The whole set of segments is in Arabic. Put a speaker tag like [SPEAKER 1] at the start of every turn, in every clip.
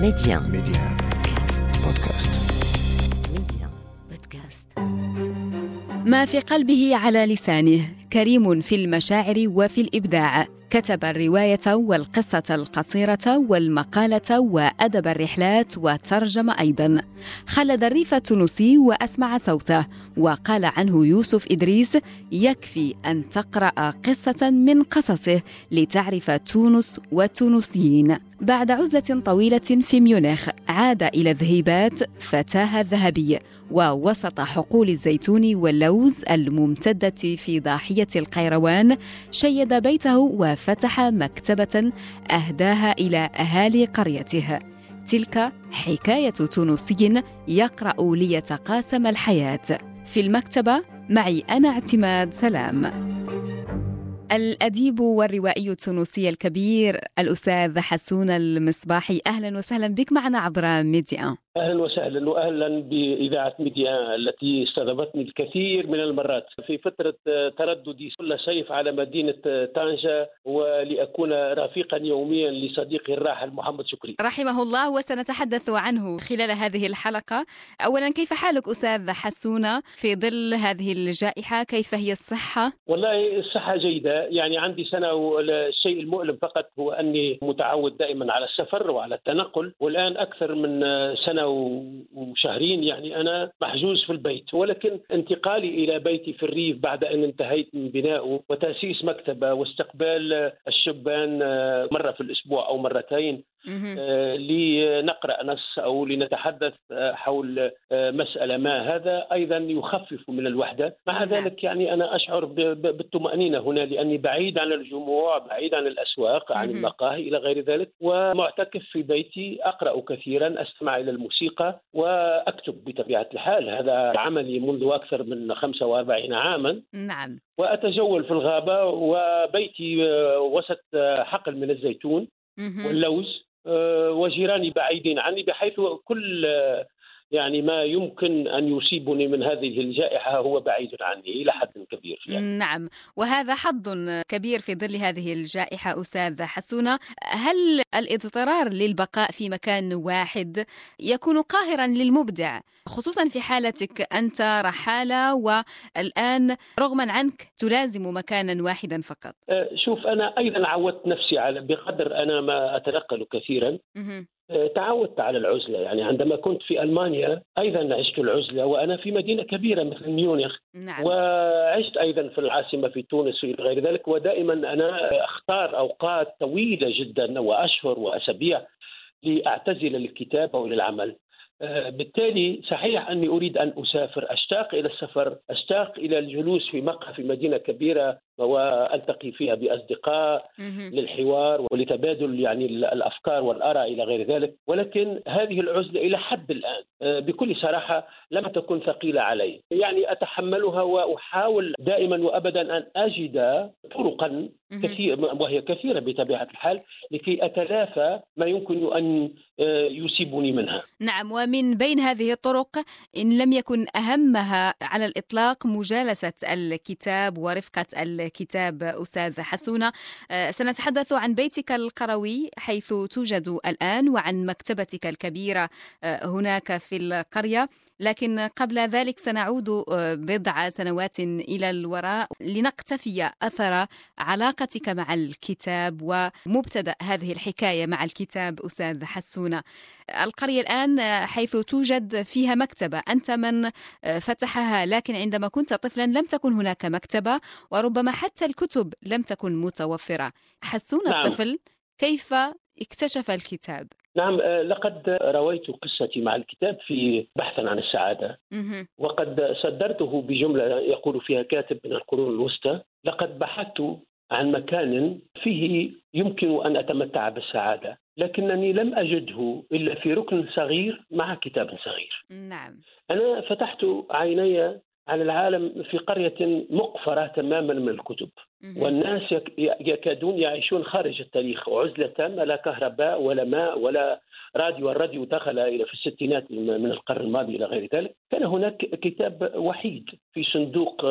[SPEAKER 1] Média.
[SPEAKER 2] Média. Podcast.
[SPEAKER 1] Média. Podcast.
[SPEAKER 3] ما في قلبه على لسانه كريم في المشاعر وفي الإبداع كتب الرواية والقصة القصيرة والمقالة وأدب الرحلات وترجم أيضا خلد الريف التونسي وأسمع صوته وقال عنه يوسف إدريس يكفي أن تقرأ قصة من قصصه لتعرف تونس والتونسيين بعد عزلة طويلة في ميونخ عاد إلى الذهيبات فتاه الذهبي ووسط حقول الزيتون واللوز الممتدة في ضاحية القيروان شيد بيته وفتح مكتبة أهداها إلى اهالي قريته. تلك حكاية تونسي يقرأ ليتقاسم الحياة. في المكتبة معي أنا اعتماد سلام. الأديب والروائي التونسي الكبير الأستاذ حسونة المصباحي أهلا وسهلا بك معنا عبر ميديا
[SPEAKER 4] أهلا وسهلا واهلا بإذاعة ميديا التي استضافتني الكثير من المرات في فترة ترددي كل صيف على مدينة طنجه ولأكون رفيقا يوميا لصديقي الراحل محمد شكري.
[SPEAKER 3] رحمه الله وسنتحدث عنه خلال هذه الحلقة. اولا كيف حالك أستاذ حسونه في ظل هذه الجائحة؟ كيف هي الصحة؟
[SPEAKER 4] والله الصحة جيدة، يعني عندي سنة والشيء المؤلم فقط هو أني متعود دائما على السفر وعلى التنقل والآن أكثر من سنة وشهرين يعني أنا محجوز في البيت ولكن انتقالي إلى بيتي في الريف بعد أن انتهيت من بنائه وتأسيس مكتبة واستقبال الشبان مرة في الأسبوع أو مرتين لنقرأ نص أو لنتحدث حول مسألة ما هذا أيضا يخفف من الوحدة. مع ذلك يعني أنا أشعر بالطمأنينة هنا لاني بعيد عن الجموع بعيد عن الأسواق عن المقاهي إلى غير ذلك. ومعتكف في بيتي أقرأ كثيرا أستمع إلى الموسيقى وأكتب بطبيعة الحال. هذا عملي منذ أكثر من 45 عاما.
[SPEAKER 3] نعم.
[SPEAKER 4] وأتجول في الغابة وبيتي وسط حقل من الزيتون واللوز وجيراني بعيدين عني بحيث كل يعني ما يمكن أن يصيبني من هذه الجائحة هو بعيد عني إلى حد كبير.
[SPEAKER 3] يعني. نعم وهذا حظ كبير في ظل هذه الجائحة أستاذ حسونة. هل الإضطرار للبقاء في مكان واحد يكون قاهرا للمبدع خصوصا في حالتك أنت رحالة والآن رغما عنك تلازم مكانا واحدا فقط؟
[SPEAKER 4] شوف أنا أيضا عودت نفسي على بقدر أنا ما أتنقل كثيرا. تعودت على العزلة. يعني عندما كنت في ألمانيا أيضا عشت العزلة وأنا في مدينة كبيرة مثل ميونخ.
[SPEAKER 3] نعم.
[SPEAKER 4] وعشت أيضا في العاصمة في تونس وإلى غير ذلك. ودائما أنا أختار أوقات طويلة جدا وأشهر وأسابيع لأعتزل الكتابة وللعمل. بالتالي صحيح أني أريد أن أسافر أشتاق إلى السفر أشتاق إلى الجلوس في مقهى في مدينة كبيرة. والتقي فيها بأصدقاء للحوار ولتبادل يعني الأفكار والآراء إلى غير ذلك. ولكن هذه العزلة إلى حد الآن بكل صراحة لم تكن ثقيلة علي. يعني أتحملها وأحاول دائما وابدا أن أجد طرقا كثير وهي كثيرة بطبيعة الحال لكي أتلافى ما يمكن أن يصيبني منها.
[SPEAKER 3] نعم ومن بين هذه الطرق إن لم يكن أهمها على الإطلاق مجالسة الكتاب ورفقة الكتاب أستاذ حسونة. سنتحدث عن بيتك القروي حيث توجد الآن وعن مكتبتك الكبيرة هناك في القرية. لكن قبل ذلك سنعود بضع سنوات إلى الوراء لنقتفي أثر علاقتك مع الكتاب ومبتدأ هذه الحكاية مع الكتاب أستاذ حسونة القرية الآن حيث توجد فيها مكتبة. أنت من فتحها لكن عندما كنت طفلا لم تكن هناك مكتبة وربما حتى الكتب لم تكن متوفرة. حسون
[SPEAKER 4] نعم.
[SPEAKER 3] الطفل كيف اكتشف الكتاب؟
[SPEAKER 4] نعم لقد رويت قصتي مع الكتاب في بحثا عن السعادة. وقد صدرته بجملة يقول فيها كاتب من القرون الوسطى لقد بحثت عن مكان فيه يمكن أن أتمتع بالسعادة لكنني لم أجده إلا في ركن صغير مع كتاب صغير.
[SPEAKER 3] نعم.
[SPEAKER 4] أنا فتحت عيني على العالم في قرية مقفرة تماما من الكتب. والناس يكادون يعيشون خارج التاريخ عزلة تامة لا كهرباء ولا ماء ولا راديو. الراديو دخل إلى في الستينات من القرن الماضي إلى غير ذلك. كان هناك كتاب وحيد في صندوق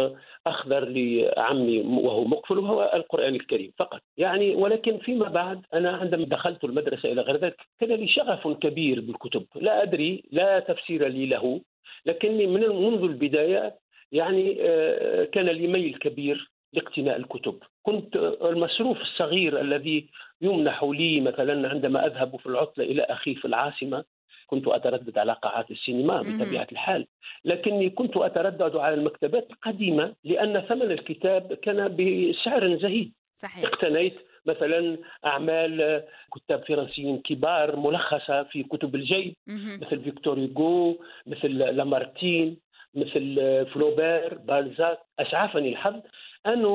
[SPEAKER 4] أخضر لعمي وهو مقفل وهو القرآن الكريم فقط. يعني ولكن فيما بعد أنا عندما دخلت المدرسة إلى غير ذلك كان لي شغف كبير بالكتب. لا أدري لا تفسير لي له لكني من منذ البداية يعني آه، كان لي ميل كبير لاقتناء الكتب. كنت المصروف الصغير الذي يمنح لي مثلا عندما أذهب في العطلة إلى أخي في العاصمة كنت أتردد على قاعات السينما بطبيعة الحال. لكني كنت أتردد على المكتبات القديمة لأن ثمن الكتاب كان بسعر زهيد.
[SPEAKER 3] صحيح.
[SPEAKER 4] اقتنيت مثلا أعمال كتاب فرنسيين كبار ملخصة في كتب الجيب مثل فيكتور هوغو مثل لامارتين مثل فلوبير بالزاك اسعفني الحظ أن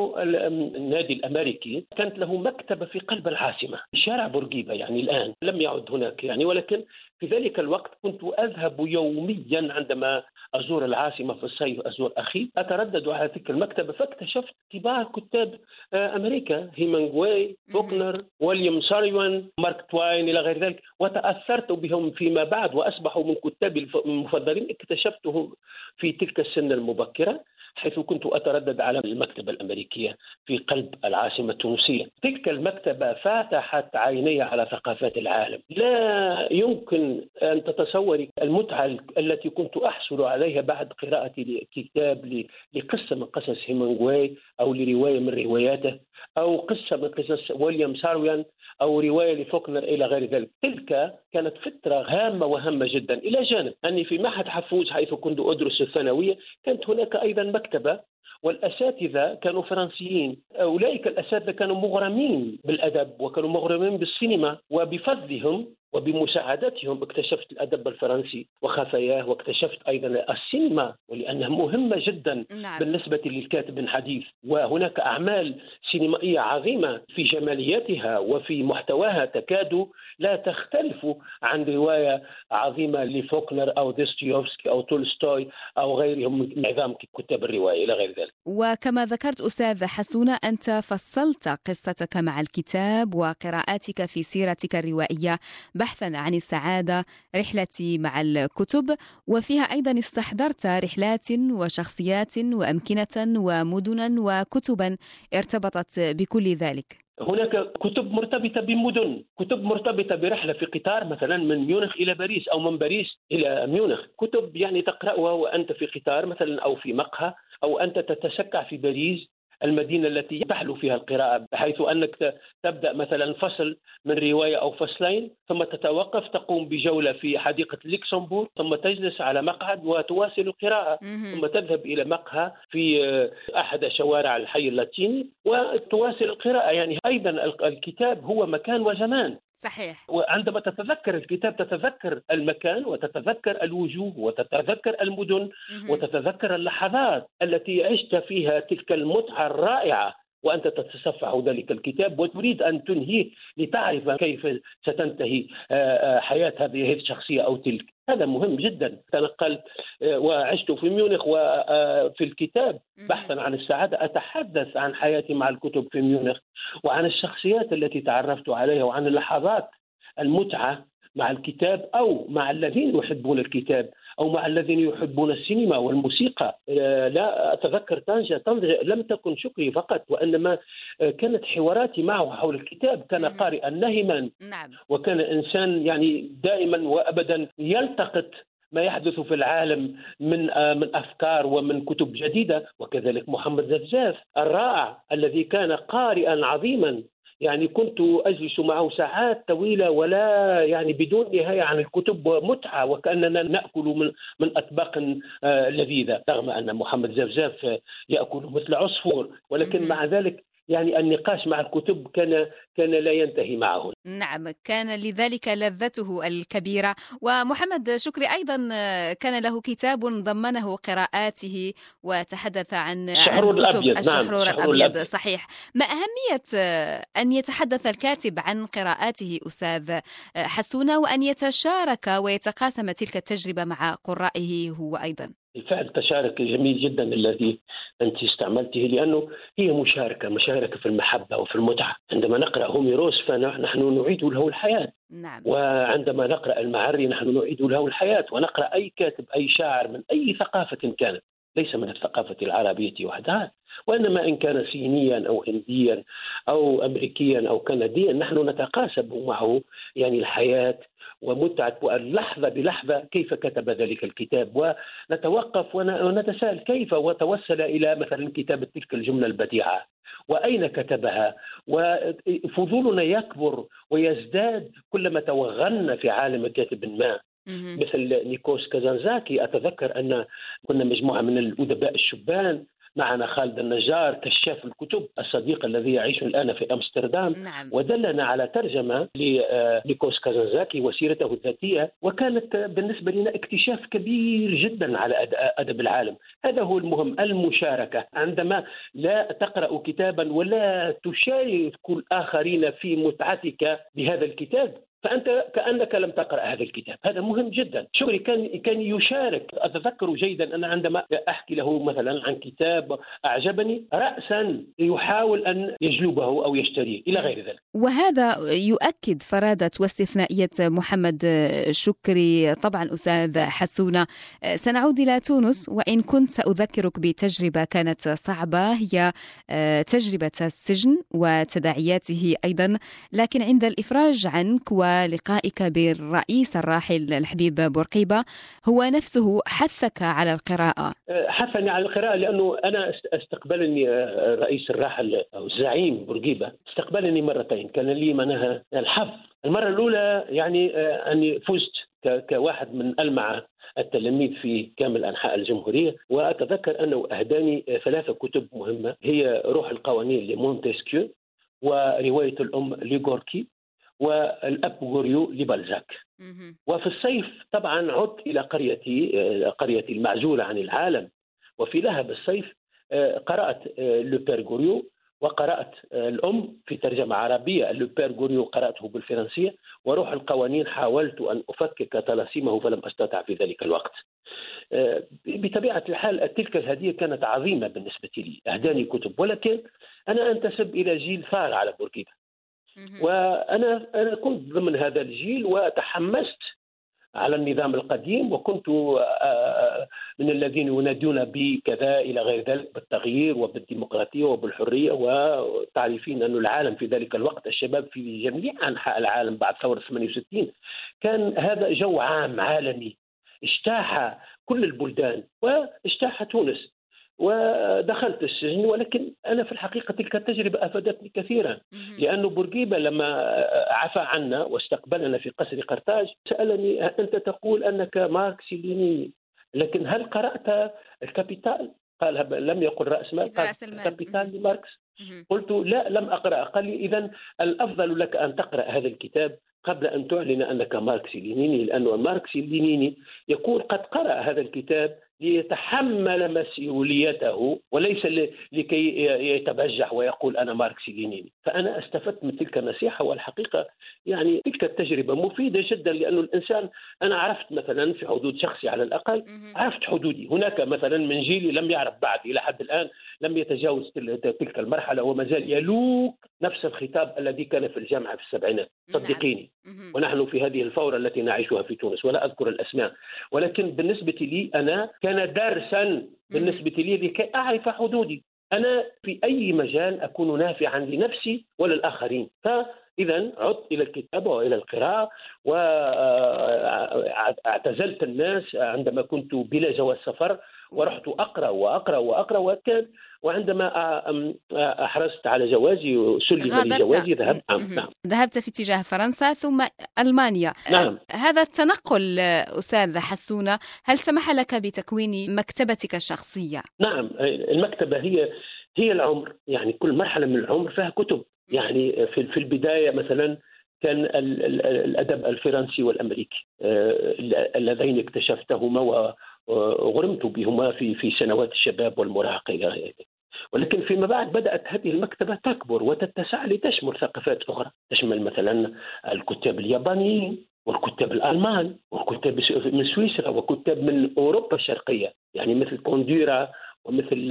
[SPEAKER 4] النادي الأمريكي كانت له مكتبة في قلب العاصمة شارع بورقيبة يعني الآن لم يعد هناك يعني ولكن في ذلك الوقت كنت أذهب يوميا عندما أزور العاصمة في الصيف أزور أخي أتردد على تلك المكتبة فاكتشفت كبار كتاب آه، أمريكا هيمنغواي فوكنر ويليام سارويان مارك توين إلى غير ذلك. وتأثرت بهم فيما بعد وأصبحوا من كتابي المفضلين اكتشفتهم في تلك السن المبكرة حيث كنت أتردد على المكتبة الأمريكية في قلب العاصمة التونسية. تلك المكتبة فتحت عيني على ثقافات العالم. لا يمكن أن تتصوري المتعة التي كنت أحصل عليها بعد قراءتي لكتاب لقصة من قصص هيمنغواي أو لرواية من رواياته أو قصة من قصص ويليام سارويان أو رواية لفوكنر إلى غير ذلك. تلك كانت فترة هامة وهامة جدا. إلى جانب أني في معهد حفوز حيث كنت أدرس الثانوية كانت هناك أيضا مكتبة والأساتذة كانوا فرنسيين، أولئك الأساتذة كانوا مغرمين بالأدب وكانوا مغرمين بالسينما وبفضلهم وبمساعدتهم اكتشفت الأدب الفرنسي وخفاياه واكتشفت أيضا السينما ولأنها مهمة جدا نعم. بالنسبة للكاتب الحديث وهناك أعمال سينمائية عظيمة في جمالياتها وفي محتواها تكاد لا تختلف عن رواية عظيمة لفوكنر أو ديستيوفسكي أو تولستوي أو غيرهم من عظام كتاب الرواية إلى غير ذلك.
[SPEAKER 3] وكما ذكرت أستاذ حسونة أنت فصلت قصتك مع الكتاب وقراءاتك في سيرتك الروائية بحثا عن السعادة رحلتي مع الكتب وفيها أيضا استحضرت رحلات وشخصيات وأمكنة ومدنا وكتبا ارتبطت بكل ذلك.
[SPEAKER 4] هناك كتب مرتبطة بمدن كتب مرتبطة برحلة في قطار مثلا من ميونخ إلى باريس أو من باريس إلى ميونخ. كتب يعني تقرأها وأنت في قطار مثلا أو في مقهى أو أنت تتسكع في باريس. المدينة التي تحلو فيها القراءة بحيث أنك تبدأ مثلا فصل من رواية أو فصلين ثم تتوقف تقوم بجولة في حديقة لوكسمبورغ ثم تجلس على مقعد وتواصل القراءة ثم تذهب إلى مقهى في أحد شوارع الحي اللاتيني وتواصل القراءة. يعني أيضا الكتاب هو مكان وزمان.
[SPEAKER 3] صحيح.
[SPEAKER 4] وعندما تتذكر الكتاب تتذكر المكان وتتذكر الوجوه وتتذكر المدن وتتذكر اللحظات التي عشت فيها تلك المتعة الرائعة. وأنت تتصفح ذلك الكتاب وتريد أن تنهيه لتعرف كيف ستنتهي آه، آه، حياة هذه الشخصية أو تلك. هذا مهم جدا. تنقلت آه، وعشت في ميونخ وفي الكتاب بحثا عن السعادة. أتحدث عن حياتي مع الكتب في ميونخ وعن الشخصيات التي تعرفت عليها وعن اللحظات المتعة مع الكتاب أو مع الذين يحبون الكتاب. أو مع الذين يحبون السينما والموسيقى. آه، لا أتذكر طنجه طنجه لم تكن شكري فقط وإنما آه، كانت حواراتي معه حول الكتاب كان قارئا نهما.
[SPEAKER 3] نعم.
[SPEAKER 4] وكان إنسان يعني دائما وابدا يلتقط ما يحدث في العالم من آه، من أفكار ومن كتب جديدة. وكذلك محمد زفزاف الرائع الذي كان قارئا عظيما. يعني كنت أجلس معه ساعات طويلة ولا يعني بدون نهاية عن الكتب ومتعة وكأننا نأكل من من أطباق آه، لذيذة. رغم أن محمد زفزاف يأكل مثل عصفور ولكن مع ذلك يعني النقاش مع الكتب كان كان لا ينتهي معه.
[SPEAKER 3] نعم كان لذلك لذته الكبيرة. ومحمد شكري. أيضا كان له كتاب ضمنه قراءاته وتحدث عن
[SPEAKER 4] الشحرور الأبيض.
[SPEAKER 3] الشحرور نعم. الأبيض, الأبيض. صحيح. ما أهمية أن يتحدث الكاتب عن قراءاته أستاذ حسونة وأن يتشارك ويتقاسم تلك التجربة مع قرائه هو أيضا؟
[SPEAKER 4] بالفعل تشارك جميل جدا الذي أنت استعملته لأنه هي مشاركة مشاركة في المحبة وفي المتعة. عندما نقرأ هوميروس فنحن نعيد له الحياة.
[SPEAKER 3] نعم.
[SPEAKER 4] وعندما نقرأ المعري نحن نعيد له الحياة. ونقرأ أي كاتب أي شاعر من أي ثقافة كانت. ليس من الثقافة العربية وحدها. وإنما إن كان صينيا أو هنديا أو امريكيا أو كنديا نحن نتقاسم معه يعني الحياة ومتعة اللحظه بلحظة كيف كتب ذلك الكتاب. ونتوقف ونتساءل كيف وتوسل إلى مثلا كتابه تلك الجملة البديعة؟ وأين كتبها؟ وفضولنا يكبر ويزداد كلما توغلنا في عالم كاتب ما. مثل نيكوس كازانزاكي أتذكر أن كنا مجموعة من الأدباء الشبان معنا خالد النجار كشاف الكتب الصديق الذي يعيش الآن في أمستردام.
[SPEAKER 3] نعم.
[SPEAKER 4] ودلنا على ترجمة لنيكوس كازانزاكي وسيرته الذاتية وكانت بالنسبة لنا اكتشاف كبير جدا على أدب العالم. هذا هو المهم المشاركة. عندما لا تقرأ كتابا ولا تشارك الآخرين في متعتك بهذا الكتاب فأنت كأنك لم تقرأ هذا الكتاب، هذا مهم جدا، شكري. كان كان يشارك، أتذكر جيدا أن عندما أحكي له مثلا عن كتاب أعجبني راسا يحاول أن يجلبه أو يشتريه. إلى غير ذلك.
[SPEAKER 3] وهذا يؤكد فرادة واستثنائية محمد شكري. طبعا أستاذ حسونة سنعود إلى تونس وإن كنت سأذكرك بتجربة كانت صعبة. هي تجربة السجن وتداعياته أيضا. لكن عند الإفراج عنك ولقائك بالرئيس الراحل الحبيب بورقيبة. هو نفسه حثك على القراءة.
[SPEAKER 4] حثني على القراءة لأنه أنا استقبلني الرئيس الراحل أو الزعيم بورقيبة استقبلني مرتين. كان لي معناها الحظ. المرة الأولى يعني أني فزت كواحد من ألمع التلاميذ في كامل أنحاء الجمهورية. وأتذكر أنه أهداني ثلاثة كتب مهمة. هي روح القوانين لمونتسكيو ورواية الأم ليغوركي. والأب غوريو لبلزاك وفي الصيف طبعا عدت إلى قريتي قريتي المعزولة عن العالم. وفي لهب الصيف قرأت Le Père Goriot وقرأت الأم في ترجمة عربية Le Père Goriot قرأته بالفرنسية. وروح القوانين حاولت أن أفكك طلاسيمه فلم أستطع في ذلك الوقت. بطبيعة الحال تلك الهدية كانت عظيمة بالنسبة لي. أهداني كتب ولكن أنا أنتسب إلى جيل ثار على بوركيبا وأنا أنا كنت ضمن هذا الجيل وتحمست على النظام القديم وكنت من الذين ينادون بكذا إلى غير ذلك بالتغيير وبالديمقراطية وبالحرية وتعرفين أن العالم في ذلك الوقت الشباب في جميع أنحاء العالم بعد ثورة 68 كان هذا جو عام عالمي اجتاح كل البلدان واجتاح تونس. ودخلت السجن ولكن أنا في الحقيقة تلك التجربة أفادتني كثيرا. لأنه بورقيبة لما عفى عنا واستقبلنا في قصر قرطاج سألني أنت تقول أنك ماركسي لينيني لكن هل قرأت ال Capital؟ قال لم يقل رأس مال قال ال Capital لماركس. قلت لا لم أقرأ. قال لي اذا الأفضل لك أن تقرأ هذا الكتاب. قبل أن تعلن أنك ماركسي لينيني لأنه الماركسي لينيني يكون قد قرأ هذا الكتاب ليتحمل مسؤوليته وليس لكي يتبجح ويقول أنا ماركسي لينيني. فأنا استفدت من تلك النصيحة والحقيقة يعني تلك التجربة مفيدة جدا لأنه الإنسان أنا عرفت مثلا في حدود شخصي على الأقل عرفت حدودي. هناك مثلا من جيلي لم يعرف بعد إلى حد الآن لم يتجاوز تلك المرحلة وما زال يلوك نفس الخطاب الذي كان في الجامعة في السبعينات. صدقيني. ونحن في هذه الفورة التي نعيشها في تونس ولا أذكر الأسماء. ولكن بالنسبة لي أنا كان درسا بالنسبة لي لكي أعرف حدودي. أنا في أي مجال أكون نافعا لنفسي وللاخرين فاذا عدت إلى الكتابه وإلى القراءة واعتزلت الناس عندما كنت بلا جواز سفر. ورحت أقرأ وأقرأ وأقرأ وكان وعندما أحرزت على جوازي سلم لي جوازي ذهبت.
[SPEAKER 3] نعم. ذهبت في اتجاه فرنسا ثم ألمانيا.
[SPEAKER 4] نعم.
[SPEAKER 3] هذا التنقل أستاذ حسونه هل سمح لك بتكوين مكتبتك الشخصية؟
[SPEAKER 4] نعم. المكتبة هي هي العمر. يعني كل مرحلة من العمر فيها كتب. يعني في في البداية مثلا كان الأدب الفرنسي والأمريكي اللذين اكتشفتهما وغرمت بهما في في سنوات الشباب والمراهقه ولكن فيما بعد بدأت هذه المكتبة تكبر وتتسع لتشمل ثقافات أخرى. تشمل مثلا الكتاب اليابانيين والكتاب الألمان وكتاب من سويسرا وكتاب من أوروبا الشرقية. يعني مثل كونديرا ومثل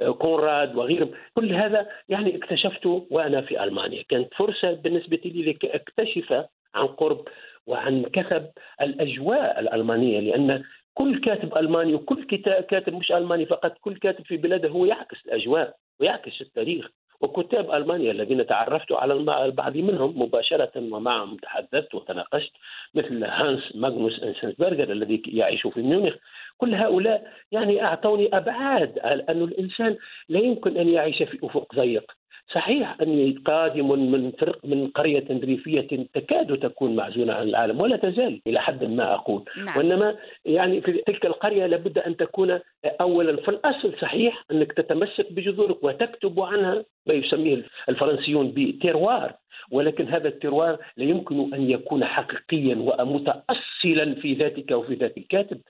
[SPEAKER 4] آه، كونراد وغيرهم. كل هذا يعني اكتشفته وأنا في ألمانيا. كانت فرصة بالنسبة لي لكي أكتشف عن قرب وعن كثب الأجواء الألمانية لأن كل كاتب ألماني وكل كاتب مش ألماني فقط كل كاتب في بلاده هو يعكس الأجواء ويعكس التاريخ. وكتاب ألمانيا الذين تعرفت على البعض منهم مباشرة ومعهم تحدثت وتناقشت مثل هانس ماغنوس إنسنسبرغر الذي يعيش في ميونخ. كل هؤلاء يعني أعطوني أبعاد أن الإنسان لا يمكن أن يعيش في أفق ضيق. صحيح اني قادم من فرق من قرية ريفيه تكاد تكون معزولة عن العالم ولا تزال إلى حد ما أقول نعم. وإنما يعني في تلك القرية لابد أن تكون اولا في الاصل صحيح أنك تتمسك بجذورك وتكتب عنها ما يسميه الفرنسيون بتيروار ولكن هذا التروار لا يمكن أن يكون حقيقيا ومتاصلا في ذاتك وفي ذات الكاتب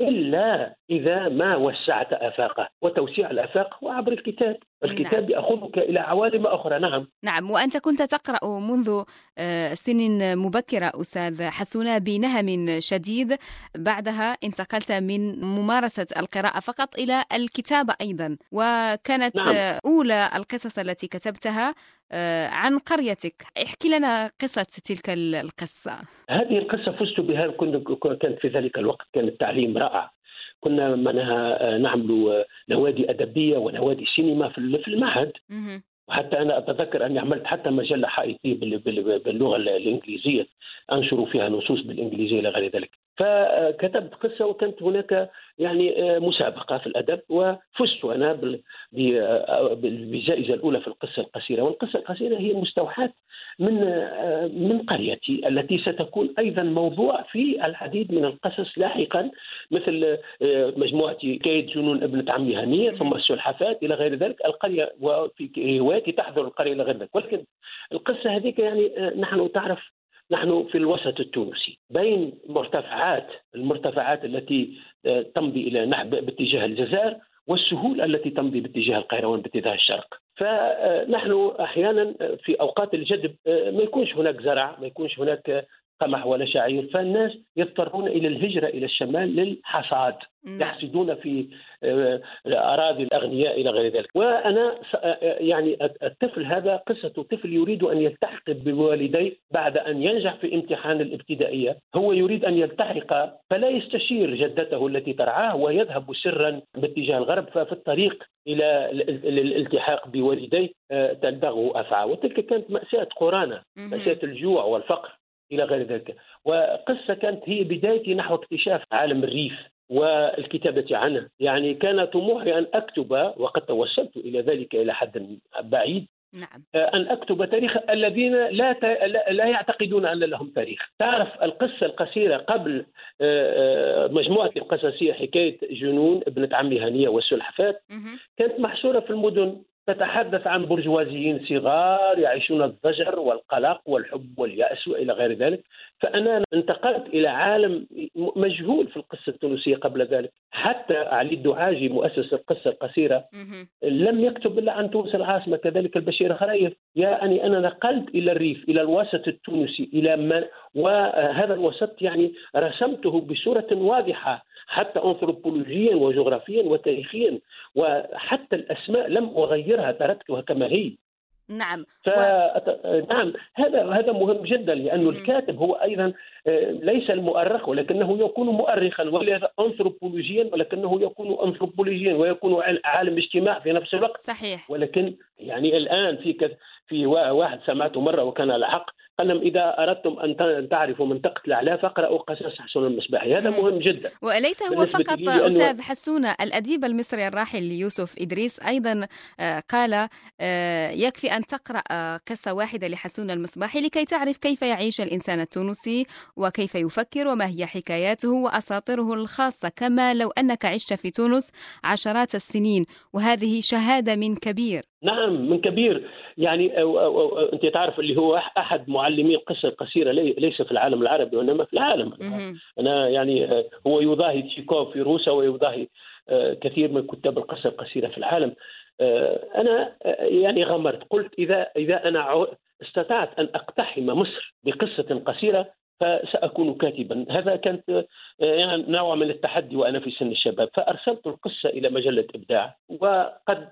[SPEAKER 4] إلا إذا ما وسعت آفاقه وتوسيع الآفاق هو عبر الكتاب. الكتاب نعم. يأخذك إلى عوالم أخرى. نعم.
[SPEAKER 3] نعم. وأنت كنت تقرأ منذ آه، سن مبكرة أستاذ حسونة بنهم شديد. بعدها انتقلت من ممارسة القراءة فقط إلى الكتابة أيضا. وكانت نعم. أولى القصص التي كتبتها. عن قريتك. احكي لنا قصة تلك القصة.
[SPEAKER 4] هذه القصة فزت بها كانت في ذلك الوقت كان التعليم رائع. كنا معناها آه، نعمل آه، نوادي أدبية ونوادي سينما في المعهد. وحتى أنا أتذكر أني عملت حتى مجلة حائطيه باللغة الإنجليزية. أنشر فيها نصوص بالإنجليزية إلى غير ذلك. فكتبت قصة وكانت هناك يعني آه، مسابقة في الأدب وفزت أنا آه، بالجائزة الأولى في القصة القصيرة. والقصة القصيرة هي مستوحاة من آه، من قريتي التي ستكون أيضا موضوع في العديد من القصص لاحقا مثل مجموعة كيد جنون ابنة عمي هنيه ثم السلحفات إلى غير ذلك. القرية وفي روايتي تحضر القرية إلى غير ذلك. ولكن القصة هذيك يعني نحن تعرف نحن في الوسط التونسي بين مرتفعات المرتفعات التي آه، تمضي إلى نحو باتجاه الجزائر والسهول التي تمضي باتجاه القيروان باتجاه الشرق. فنحن أحيانا في أوقات الجدب آه، ما يكونش هناك زرع ما يكونش هناك قمح ولا شعير فالناس يضطرون إلى الهجرة إلى الشمال للحصاد. يحصدون في آه، أراضي الأغنياء إلى غير ذلك. وأنا آه، يعني الطفل هذا قصة طفل يريد أن يلتحق بوالديه بعد أن ينجح في امتحان الابتدائية. هو يريد أن يلتحق فلا يستشير جدته التي ترعاه ويذهب سرا باتجاه الغرب ففي الطريق إلى الالتحاق بوالديه آه، تلدغه أفعى. وتلك كانت مأساة قرانا مأساة الجوع والفقر. إلى غير ذلك. وقصة كانت هي بدايتي نحو اكتشاف عالم الريف والكتابة عنه. يعني كان طموحي أن أكتب وقد توصلت إلى ذلك إلى حد بعيد نعم. أن أكتب تاريخ الذين لا لا يعتقدون أن لهم تاريخ. تعرف القصة القصيرة قبل آه، آه، مجموعة القصصية حكاية جنون ابنة عمي هنية والسلحفات كانت محصورة في المدن. تتحدث عن برجوازيين صغار يعيشون الضجر والقلق والحب واليأس وإلى غير ذلك. فأنا انتقلت إلى عالم مجهول في القصة التونسية قبل ذلك. حتى علي الدعاجي مؤسس القصة القصيرة لم يكتب إلا عن تونس العاصمة كذلك البشير خريف. يعني أنا نقلت إلى الريف إلى الوسط التونسي إلى من وهذا الوسط يعني رسمته بصورة واضحة. حتى أنثروبولوجيا وجغرافيا وتاريخيا وحتى الأسماء لم أغيرها تركتها كما هي.
[SPEAKER 3] نعم.
[SPEAKER 4] ف... و... نعم هذا هذا مهم جدا لأن الكاتب هو أيضا آه، ليس المؤرخ ولكنه يكون مؤرخا وليس أنثروبولوجيا ولكنه يكون أنثروبولوجيا ويكون عالم اجتماع في نفس الوقت.
[SPEAKER 3] صحيح.
[SPEAKER 4] ولكن يعني الآن في كذا في واحد سمعته مرة وكان على حق. قال لهم إذا أردتم أن تعرفوا منطقة الأعلى فاقرأوا قصص حسون المصباحي هذا مهم جدا.
[SPEAKER 3] وليس هو فقط أستاذ حسونة الأديب المصري الراحل يوسف إدريس أيضا آه، قال آه، يكفي أن تقرأ آه، قصة واحدة لحسون المصباحي لكي تعرف كيف يعيش الإنسان التونسي وكيف يفكر وما هي حكاياته وأساطيره الخاصة كما لو أنك عشت في تونس عشرات السنين. وهذه شهادة من كبير.
[SPEAKER 4] نعم من كبير. يعني أو أو أو أنت تعرف اللي هو أحد معلمي القصة القصيره ليس في العالم العربي وإنما في العالم. أنا يعني آه، هو يضاهي تشيكوف في روسيا ويضاهي آه، كثير من كتاب القصة القصيرة في العالم. آه، أنا يعني غمرت. قلت إذا إذا أنا استطعت أن أقتحم مصر بقصة قصيرة فسأكون كاتبا. هذا كانت يعني نوع من التحدي وأنا في سن الشباب. فأرسلت القصة إلى مجلة إبداع وقد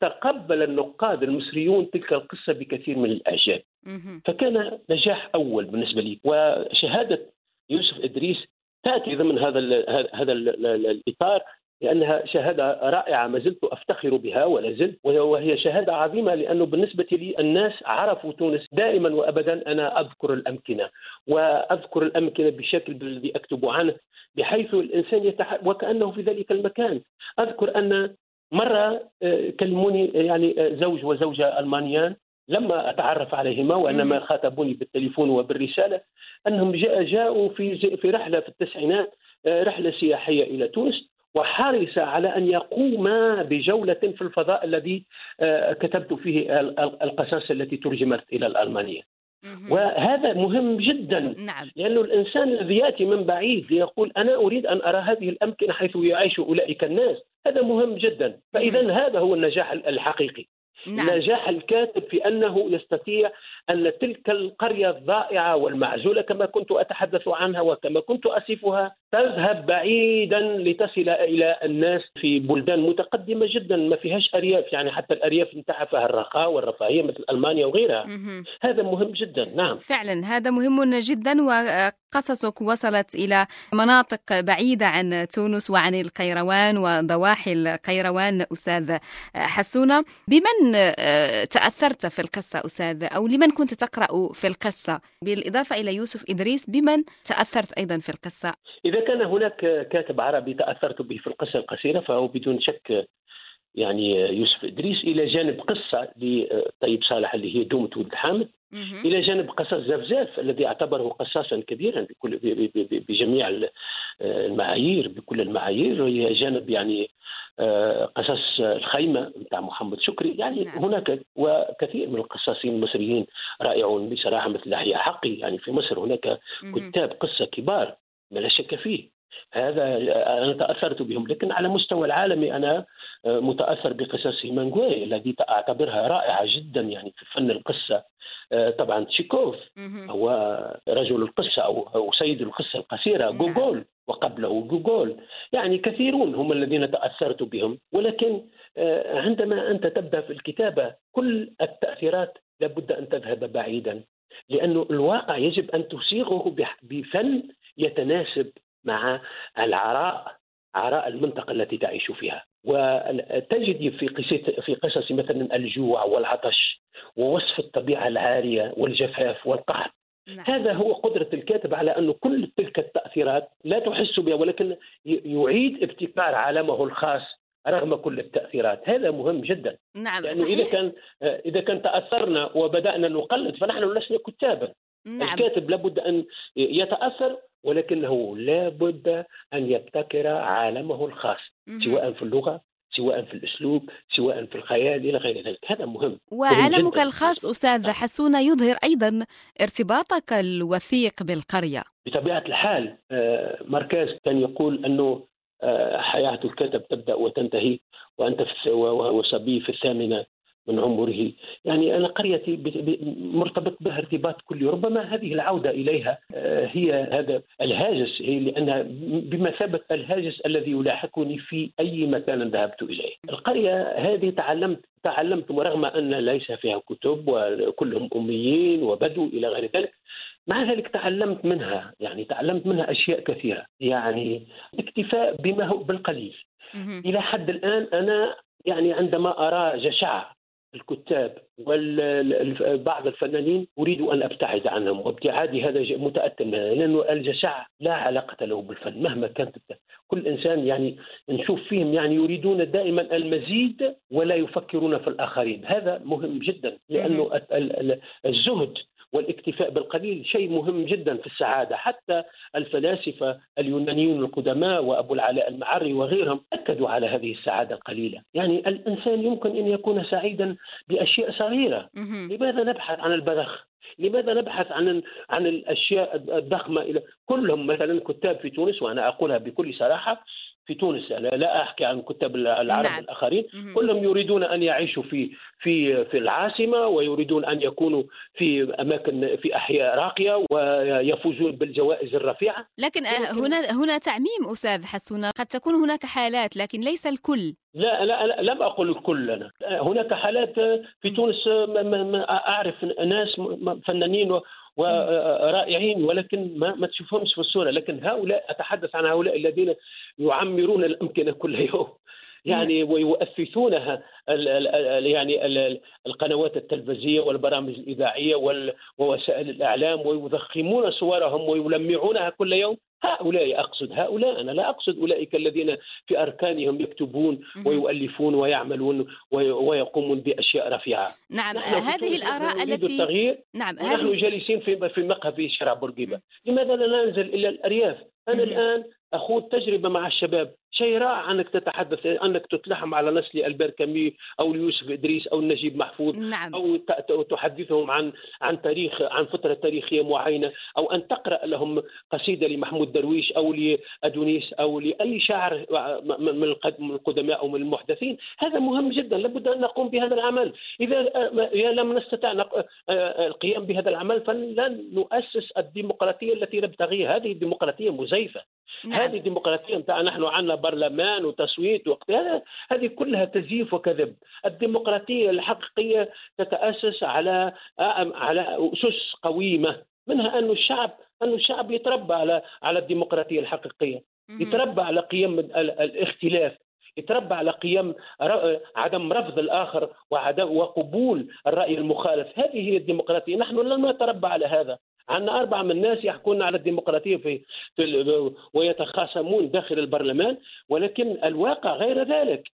[SPEAKER 4] تقبل النقاد المصريون تلك القصة بكثير من الأعجاب. فكان نجاح أول بالنسبة لي وشهادة يوسف إدريس تأتي ضمن هذا ال هذا ال الإطار. لأنها شهادة رائعة ما زلت أفتخر بها ولا زلت وهي شهادة عظيمة لأنه بالنسبة لي الناس عرفوا تونس دائما وابدا أنا أذكر الأمكنة وأذكر الأمكنة بشكل الذي أكتب عنه بحيث الإنسان يتح... وكأنه في ذلك المكان. أذكر أن مرة آه، كلموني يعني آه، زوج وزوجة ألمانيان لما أتعرف عليهما وأنما خاطبوني بالتليفون وبالرسالة أنهم جاءوا في في رحلة في التسعينات آه، رحلة سياحية إلى تونس. وحرص على أن يقوم بجولة في الفضاء الذي آه، كتبت فيه القصص التي ترجمت إلى الألمانية. وهذا مهم جدا
[SPEAKER 3] نعم.
[SPEAKER 4] لأنه الإنسان الذي يأتي من بعيد ليقول أنا أريد أن أرى هذه الأمكنة حيث يعيش أولئك الناس هذا مهم جدا فاذا هذا هو النجاح الحقيقي نعم. نجاح الكاتب في أنه يستطيع أن تلك القرية الضائعة والمعزولة كما كنت أتحدث عنها وكما كنت اصفها تذهب بعيدا لتصل إلى الناس في بلدان متقدمة جدا ما فيهاش أرياف يعني حتى الأرياف انتهى فيها الرخاء والرفاهية مثل ألمانيا وغيرها. هذا مهم جدا نعم.
[SPEAKER 3] فعلا هذا مهم جدا وقصصك وصلت إلى مناطق بعيدة عن تونس وعن القيروان وضواحي القيروان أستاذ حسونة. بمن تأثرت في القصة أستاذ أو لمن كنت تقرأ في القصة؟ بالإضافة إلى يوسف إدريس بمن تأثرت أيضا في القصة؟
[SPEAKER 4] إذا كان هناك كاتب عربي تأثرت به في القصة القصيرة فهو بدون شك يعني يوسف إدريس. إلى جانب قصة لطيب صالح اللي هي دومة ولد حامد. إلى جانب قصص زفزاف الذي اعتبره قصاصا كبيرا بكل بجميع المعايير بكل المعايير. وهي جانب يعني قصص الخيمة بتاع محمد شكري. يعني نعم. هناك وكثير من القصاصين المصريين رائعون بصراحة مثل يحيى حقي. يعني في مصر هناك كتاب قصة كبار لا شك فيه. هذا أنا تأثرت بهم لكن على مستوى العالمي أنا آه، متأثر بقصص هيمانغوي الذي أعتبرها رائعة جدا يعني في فن القصة. آه، طبعا تشيكوف هو رجل القصة أو أو سيد القصة القصيرة. نعم. جوجول وقبله جوجول يعني كثيرون هم الذين تأثرت بهم ولكن آه، عندما أنت تبدأ في الكتابة كل التأثيرات لابد أن تذهب بعيدا لأنه الواقع يجب أن تصيغه بفن يتناسب مع العراء عراء المنطقة التي تعيش فيها. وتجد في قصة في قصص مثلا الجوع والعطش ووصف الطبيعة العارية والجفاف والقحط نعم. هذا هو قدرة الكاتب على أن كل تلك التأثيرات لا تحس بها ولكن يعيد ابتكار عالمه الخاص رغم كل التأثيرات هذا مهم جدا
[SPEAKER 3] نعم
[SPEAKER 4] لأنه صحيح. إذا كان إذا كان تأثرنا وبدأنا نقلد فنحن لسنا كتابا نعم. الكاتب لابد أن يتأثر ولكنه لا بد أن يبتكر عالمه الخاص سواء في اللغة سواء في الأسلوب سواء في الخيال إلى غير ذلك. هذا مهم.
[SPEAKER 3] وعالمك الخاص أستاذ حسونه يظهر أيضا ارتباطك الوثيق بالقرية.
[SPEAKER 4] بطبيعة الحال آه، مركز كان يقول أنه آه، حياة الكتب تبدأ وتنتهي وأنت في وصبي في الثامنة. من عمره. يعني أنا قريتي مرتبط بها ارتباط كلي ربما هذه العودة إليها آه، هي هذا الهاجس هي لأنها بمثابة الهاجس الذي يلاحقني في أي مكان ذهبت إليه. القرية هذه تعلمت تعلمت ورغم أن ليس فيها كتب وكلهم أميين وبدو إلى غير ذلك مع ذلك تعلمت منها يعني تعلمت منها أشياء كثيرة. يعني اكتفاء بما هو بالقليل. إلى حد الآن أنا يعني عندما أرى جشع الكتاب وبعض الفنانين أريد أن أبتعد عنهم وابتعادي هذا متأتم لأنه الجشع لا علاقة له بالفن مهما كانت كل إنسان يعني نشوف فيهم يعني يريدون دائما المزيد ولا يفكرون في الآخرين. هذا مهم جدا لأنه الزهد والاكتفاء بالقليل شيء مهم جدا في السعادة، حتى الفلاسفة اليونانيون القدماء وأبو العلاء المعري وغيرهم أكدوا على هذه السعادة القليلة، يعني الإنسان يمكن أن يكون سعيدا بأشياء صغيرة، لماذا نبحث عن البذخ؟ لماذا نبحث عن عن الأشياء الضخمة إلى كلهم مثلا كتاب في تونس وأنا أقولها بكل صراحة في تونس. أنا لا أحكي عن كتاب العرب
[SPEAKER 3] نعم.
[SPEAKER 4] الآخرين.
[SPEAKER 3] مهم.
[SPEAKER 4] كلهم يريدون أن يعيشوا في في في العاصمة ويريدون أن يكونوا في اماكن في أحياء راقية ويفوزون بالجوائز الرفيعة.
[SPEAKER 3] لكن
[SPEAKER 4] لكن-
[SPEAKER 3] هنا هنا تعميم أستاذ حسونه قد تكون هناك حالات لكن ليس الكل.
[SPEAKER 4] لا لا, لم أقل الكل انا هناك حالات في تونس أعرف ناس فنانين ورائعين ولكن ما ما تشوفهمش في الصورة. لكن هؤلاء أتحدث عن هؤلاء الذين يعمرون الأمكنة كل يوم. يعني ويؤسسونها ال- ال- ال- يعني ال- ال- القنوات التلفزيونية والبرامج الإذاعية ووسائل الإعلام ويضخمون صورهم ويلمعونها كل يوم. هؤلاء أقصد هؤلاء أنا لا أقصد أولئك الذين في أركانهم يكتبون. ويؤلفون ويعملون وي- ويقومون بأشياء رفيعة.
[SPEAKER 3] نعم
[SPEAKER 4] نحن
[SPEAKER 3] هذه
[SPEAKER 4] نريد
[SPEAKER 3] التي
[SPEAKER 4] التغيير.
[SPEAKER 3] نعم هذه
[SPEAKER 4] جالسين في في مقهى شارع بورقيبه لماذا لا ننزل إلى الأرياف؟ أنا
[SPEAKER 3] مهم.
[SPEAKER 4] الآن أخوض تجربة مع الشباب. شيء رائع أنك تتحدث أنك تتلحم على نسل ألبير كامي أو ليوسف إدريس أو نجيب محفوظ
[SPEAKER 3] نعم.
[SPEAKER 4] أو تحدثهم عن عن تاريخ عن فترة تاريخية معينة أو أن تقرأ لهم قصيدة لمحمود درويش أو لأدونيس أو لأي شاعر من القد- من القدماء أو من المحدثين. هذا مهم جدا لابد أن نقوم بهذا العمل. إذا لم نستطع القيام بهذا العمل فلن نؤسس الديمقراطية التي نبتغيها هذه الديمقراطية مزيفة.
[SPEAKER 3] نعم.
[SPEAKER 4] هذه الديمقراطية نتاع نحن عندنا برلمان وتصويت وقت. هذا هذه كلها تزييف وكذب. الديمقراطية الحقيقية تتأسس على على أسس قويمة منها أن الشعب أن الشعب يتربى على على الديمقراطية الحقيقية.
[SPEAKER 3] مهم.
[SPEAKER 4] يتربى على قيم ال- الاختلاف. يتربى على قيم عدم رفض الآخر وعدم وقبول الرأي المخالف. هذه هي الديمقراطية. نحن لم نتربى على هذا. عندنا أربعة من الناس يحكون على الديمقراطية في, في ويتخاصمون داخل البرلمان ولكن الواقع غير ذلك.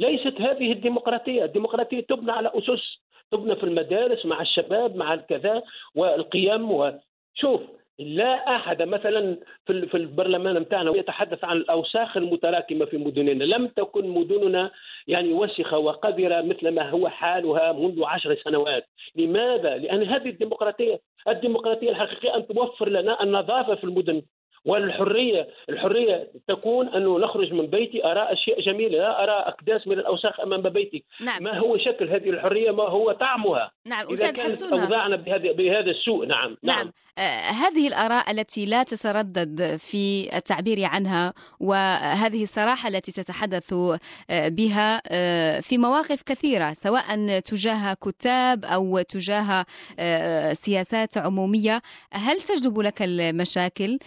[SPEAKER 4] ليست هذه الديمقراطية الديمقراطية تبنى على أسس تبنى في المدارس مع الشباب مع الكذا والقيم وشوف لا أحد. مثلا في ال- في البرلمان بتاعنا يتحدث عن الأوساخ المتراكمة في مدننا، لم تكن مدننا يعني وسخة وقذرة مثل ما هو حالها منذ عشر سنوات، لماذا؟ لأن هذه الديمقراطية، الديمقراطية الحقيقية أن توفر لنا النظافة في المدن. والحرية، الحرية تكون أنه نخرج من بيتي ارى أشياء جميلة، لا ارى اكداس من الأوساخ أمام بيتي،
[SPEAKER 3] نعم
[SPEAKER 4] ما هو شكل هذه الحرية؟ ما هو طعمها؟
[SPEAKER 3] نعم إذا
[SPEAKER 4] كانت
[SPEAKER 3] حسونة
[SPEAKER 4] أوضاعنا بهذا بهذا السوء نعم
[SPEAKER 3] نعم آه، هذه الآراء التي لا تتردد في التعبير عنها وهذه الصراحة التي تتحدث آه، بها آه، في مواقف كثيرة سواء تجاه كتاب أو تجاه آه، سياسات عمومية هل تجلب لك المشاكل؟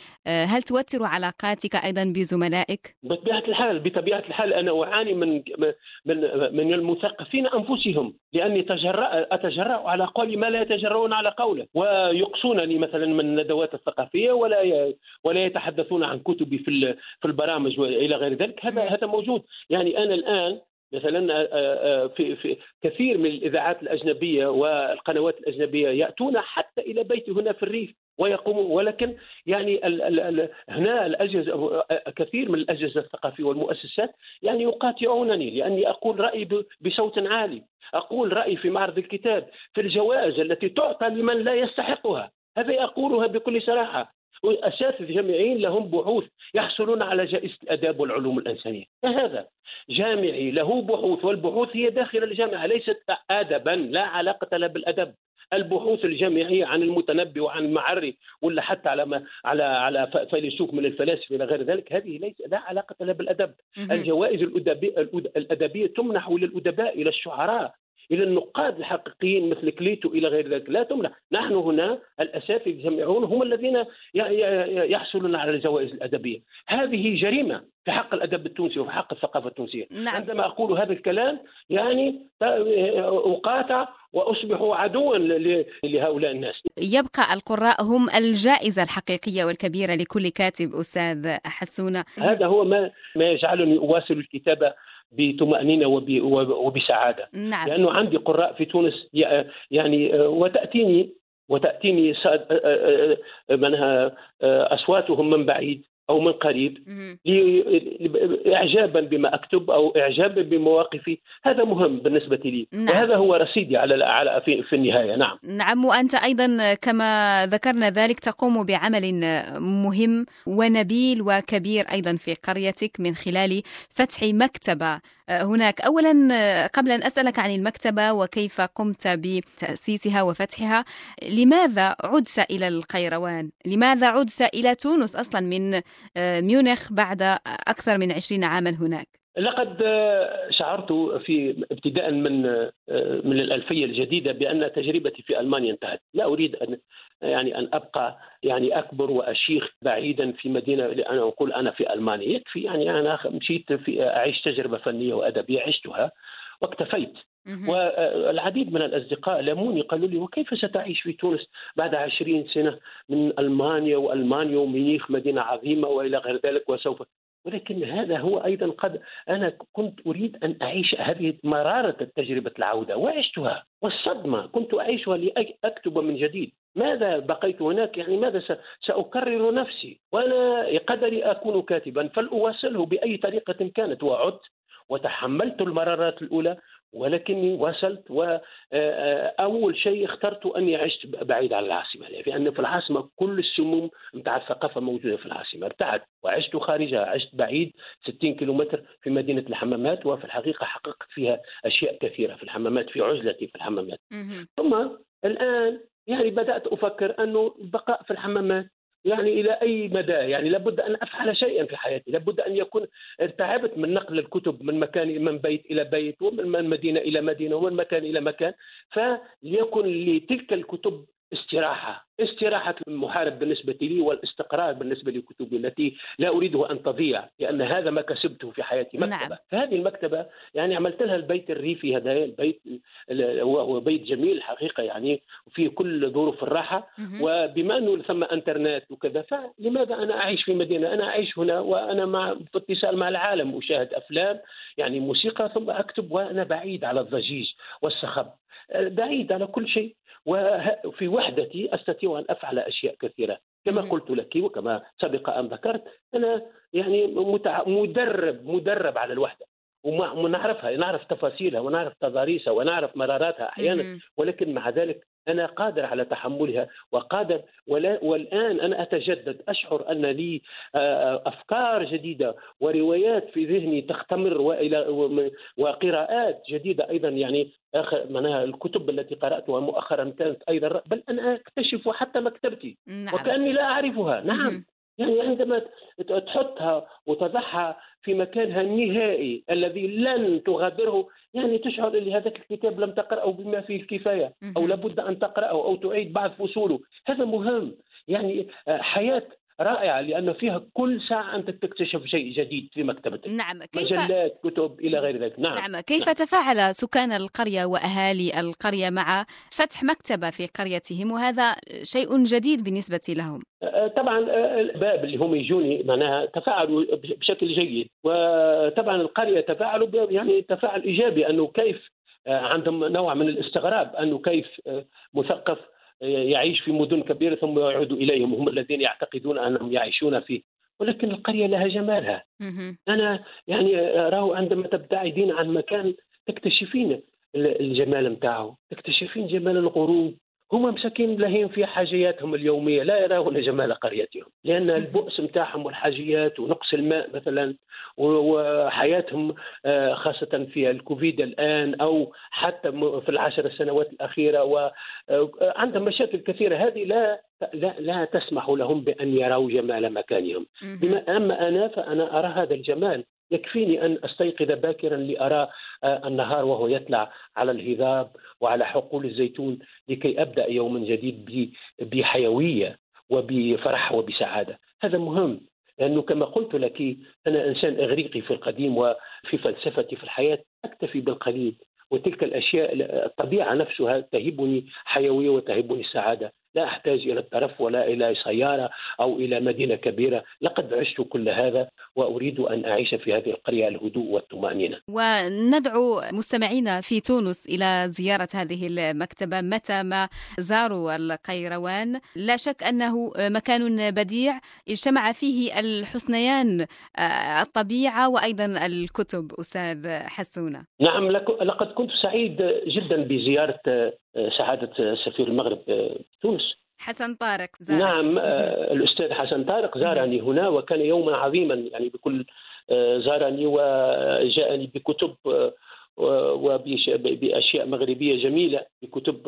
[SPEAKER 3] آه، هل توتر علاقاتك أيضا بزملائك؟
[SPEAKER 4] بطبيعة الحال بطبيعة الحال أنا أعاني من من من المثقفين أنفسهم لأني تجرأ أتجرأ على قول ما لا يتجرؤون على قوله ويقصونني مثلا من الندوات الثقافية ولا ولا يتحدثون عن كتبي في في البرامج وإلى غير ذلك هذا. هذا موجود يعني أنا الآن مثلا آه، آه، في في كثير من الإذاعات الأجنبية والقنوات الأجنبية يأتون حتى إلى بيتي هنا في الريف ويقومون. ولكن يعني ال ال ال هنا الاجهزه كثير من الأجهزة الثقافية والمؤسسات يعني يقاطعونني لأني أقول رأيي بصوت عالي، أقول رأيي في معرض الكتاب، في الجوائز التي تعطى لمن لا يستحقها، هذا أقولها بكل صراحة. اساتذه جامعيين لهم بحوث يحصلون على جائزة الأداب والعلوم الإنسانية، ما هذا؟ جامعي له بحوث والبحوث هي داخل الجامعة ليست ادبا لا علاقة لها بالأدب. البحوث الجامعية عن المتنبي وعن المعري ولا حتى على ما على على فيلسوف من الفلاسفة إلى غير ذلك هذه ليس لا علاقة لها
[SPEAKER 3] بالأدب.
[SPEAKER 4] الجوائز الأد- الأدبية تمنح للأدباء إلى الشعراء إلى النقاد الحقيقيين مثل كليتو إلى غير ذلك لا تمنح نحن هنا الأساتذة الجامعيون هم الذين يحصلون على الجوائز الأدبية. هذه جريمة في حق الأدب التونسي وفي حق الثقافة التونسية.
[SPEAKER 3] نعم.
[SPEAKER 4] عندما أقول هذا الكلام يعني أقاطع وأصبح عدوا لهؤلاء الناس.
[SPEAKER 3] يبقى القراء هم الجائزة الحقيقية والكبيرة لكل كاتب أستاذ حسونة.
[SPEAKER 4] هذا هو ما ما يجعلني أواصل الكتابة بطمأنينة وب- وب- وبسعادة.
[SPEAKER 3] نعم.
[SPEAKER 4] لأنه عندي قراء في تونس يعني آه، وتاتيني صاد- آه، آه، منها أصواتهم من بعيد. أو من قريب اعجابا بما أكتب أو اعجابا بمواقفي هذا مهم بالنسبة لي. نعم. وهذا هو رصيدي على على في, في النهاية. نعم.
[SPEAKER 3] نعم وأنت أيضا كما ذكرنا ذلك تقوم بعمل مهم ونبيل وكبير أيضا في قريتك من خلال فتح مكتبة هناك. اولا قبل أن أسألك عن المكتبة وكيف قمت بتأسيسها وفتحها لماذا عدت إلى القيروان؟ لماذا عدت إلى تونس أصلا من ميونخ بعد أكثر من عشرين عاما هناك؟
[SPEAKER 4] لقد شعرت في ابتداء من من الألفية الجديدة بأن تجربتي في ألمانيا انتهت، لا أريد أن يعني أن أبقى يعني أكبر وأشيخ بعيدا في مدينة أنا أقول أنا في ألمانيا، يكفي يعني أنا مشيت في أعيش تجربة فنية وأدبية عشتها واكتفيت والعديد من الأصدقاء لاموني قالوا لي وكيف ستعيش في تونس بعد عشرين سنة من ألمانيا وألمانيا ومينيخ مدينة عظيمة وإلى غير ذلك وسوف ولكن هذا هو أيضا قد أنا كنت أريد أن أعيش هذه مرارة تجربة العودة وعشتها والصدمة كنت أعيشها لأكتب من جديد. ماذا بقيت هناك؟ يعني ماذا سأكرر نفسي؟ وأنا قدري أكون كاتبا. فلأواصله بأي طريقة كانت. وعدت وتحملت المرارات الأولى. ولكني وصلت وأول شيء اخترت أني عشت بعيد عن العاصمة لأن في العاصمة كل السموم نتاع الثقافة موجودة في العاصمة ارتعت وعشت خارجها عشت بعيد 60 كيلومتر في مدينة الحمامات وفي الحقيقة حققت فيها أشياء كثيرة في الحمامات في عزلتي في الحمامات. ثم الآن يعني بدأت أفكر أنه البقاء في الحمامات يعني إلى أي مدى؟ يعني لابد أن أفعل شيئا في حياتي. لابد أن يكون تعبت من نقل الكتب من مكان من بيت إلى بيت ومن مدينة إلى مدينة ومن مكان إلى مكان. فليكن لتلك الكتب استراحة. استراحة المحارب بالنسبة لي والاستقرار بالنسبة لكتبي التي لا أريده أن تضيع لأن هذا ما كسبته في حياتي. مكتبة. نعم. فهذه المكتبة يعني عملت لها البيت الريفي هذا البيت هو بيت جميل حقيقة يعني فيه كل ظروف الراحة. وبما أنه ثم إنترنت وكذا فلماذا أنا أعيش في مدينة؟ أنا أعيش هنا وأنا مع في اتصال مع العالم أشاهد أفلام يعني موسيقى ثم أكتب وأنا بعيد على الضجيج والصخب بعيد على كل شيء. وفي وحدتي أستطيع أن أفعل أشياء كثيرة. كما قلت لك وكما سبق أن ذكرت أنا يعني مدرب مدرب على الوحدة. ونعرفها نعرف تفاصيلها ونعرف تضاريسها ونعرف مراراتها أحيانا. ولكن مع ذلك أنا قادر على تحملها وقادر ولا والآن أنا أتجدد أشعر أن لي آه، أفكار جديدة وروايات في ذهني تختمر وإلى وقراءات جديدة أيضا يعني معناها الكتب التي قرأتها مؤخرا كانت أيضا بل أنا أكتشف حتى مكتبتي نعم. وكأني لا أعرفها. نعم. يعني عندما تحطها وتضعها في مكانها النهائي الذي لن تغادره يعني تشعر إن هذا الكتاب لم تقرأه بما فيه الكفاية أو لابد أن تقرأه أو تعيد بعض فصوله. هذا مهم. يعني حياة رائعة لأن فيها كل ساعة أنت تكتشف شيء جديد في مكتبتك
[SPEAKER 3] نعم
[SPEAKER 4] كيف... مجلات كتب إلى غير ذلك. نعم.
[SPEAKER 3] نعم كيف نعم. تفاعل سكان القرية وأهالي القرية مع فتح مكتبة في قريتهم؟ وهذا شيء جديد بالنسبة لهم.
[SPEAKER 4] طبعا الباب اللي هم يجوني معناها تفاعلوا بشكل جيد. وطبعا القرية تفاعلوا يعني تفاعل إيجابي أنه كيف عندهم نوع من الاستغراب أنه كيف مثقف يعيش في مدن كبيرة ثم يعود إليهم هم الذين يعتقدون أنهم يعيشون فيه. ولكن القرية لها جمالها. أنا يعني أراه عندما تبتعدين عن مكان تكتشفين الجمال متاعه تكتشفين جمال الغروب هم مساكين لاهين في حاجياتهم اليومية لا يرون جمال قريتهم لأن البؤس متاعهم والحاجيات ونقص الماء مثلا وحياتهم آه، خاصة في الكوفيد الآن أو حتى في العشر سنوات الأخيرة وعندهم آه، مشاكل كثيرة. هذه لا لا, لا تسمح لهم بأن يروا جمال مكانهم. بما أما أنا فأنا أرى هذا الجمال. يكفيني أن أستيقظ باكرا لأرى آه، النهار وهو يطلع على الهضاب وعلى حقول الزيتون لكي أبدأ يوما جديد بحيوية وبفرح وبسعادة. هذا مهم لأنه كما قلت لك أنا إنسان إغريقي في القديم وفي فلسفتي في الحياة أكتفي بالقليل وتلك الأشياء الطبيعة نفسها تهبني حيوية وتهبني السعادة. لا أحتاج إلى الترف ولا إلى سيارة أو إلى مدينة كبيرة. لقد عشت كل هذا وأريد أن أعيش في هذه القرية الهدوء والطمأنينة.
[SPEAKER 3] وندعو مستمعينا في تونس إلى زيارة هذه المكتبة متى ما زاروا القيروان. لا شك أنه مكان بديع اجتمع فيه الحسنيان آه، الطبيعة وأيضا الكتب أستاذ حسونة.
[SPEAKER 4] نعم لقد كنت سعيد جدا بزيارة آه، سعاده سفير المغرب آه، تونس.
[SPEAKER 3] حسن طارق زارك.
[SPEAKER 4] نعم آه، الأستاذ حسن طارق زارني هنا وكان يوما عظيما يعني بكل آه، زارني وجاءني بكتب وباشياء مغربية جميلة بكتب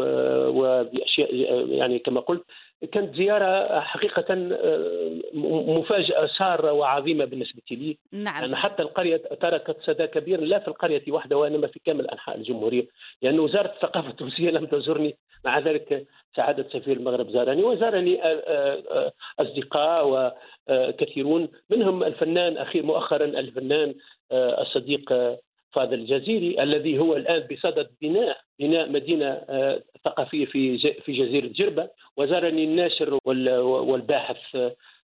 [SPEAKER 4] وبأشياء يعني كما قلت كانت زيارة حقيقة مفاجأة سارة وعظيمة بالنسبة لي.
[SPEAKER 3] نعم.
[SPEAKER 4] يعني حتى القرية تركت صدى كبير لا في القرية وحدها وإنما في كامل أنحاء الجمهورية. لأن يعني وزارة الثقافة التونسية لم تزورني مع ذلك سعادة سفير المغرب زارني وزارني أصدقاء وكثيرون منهم الفنان أخي مؤخرا الفنان الصديق فاضل الجزيري الذي هو الآن بصدد بناء بناء مدينة آه، ثقافية في في جزيرة جربة. وزارني الناشر والباحث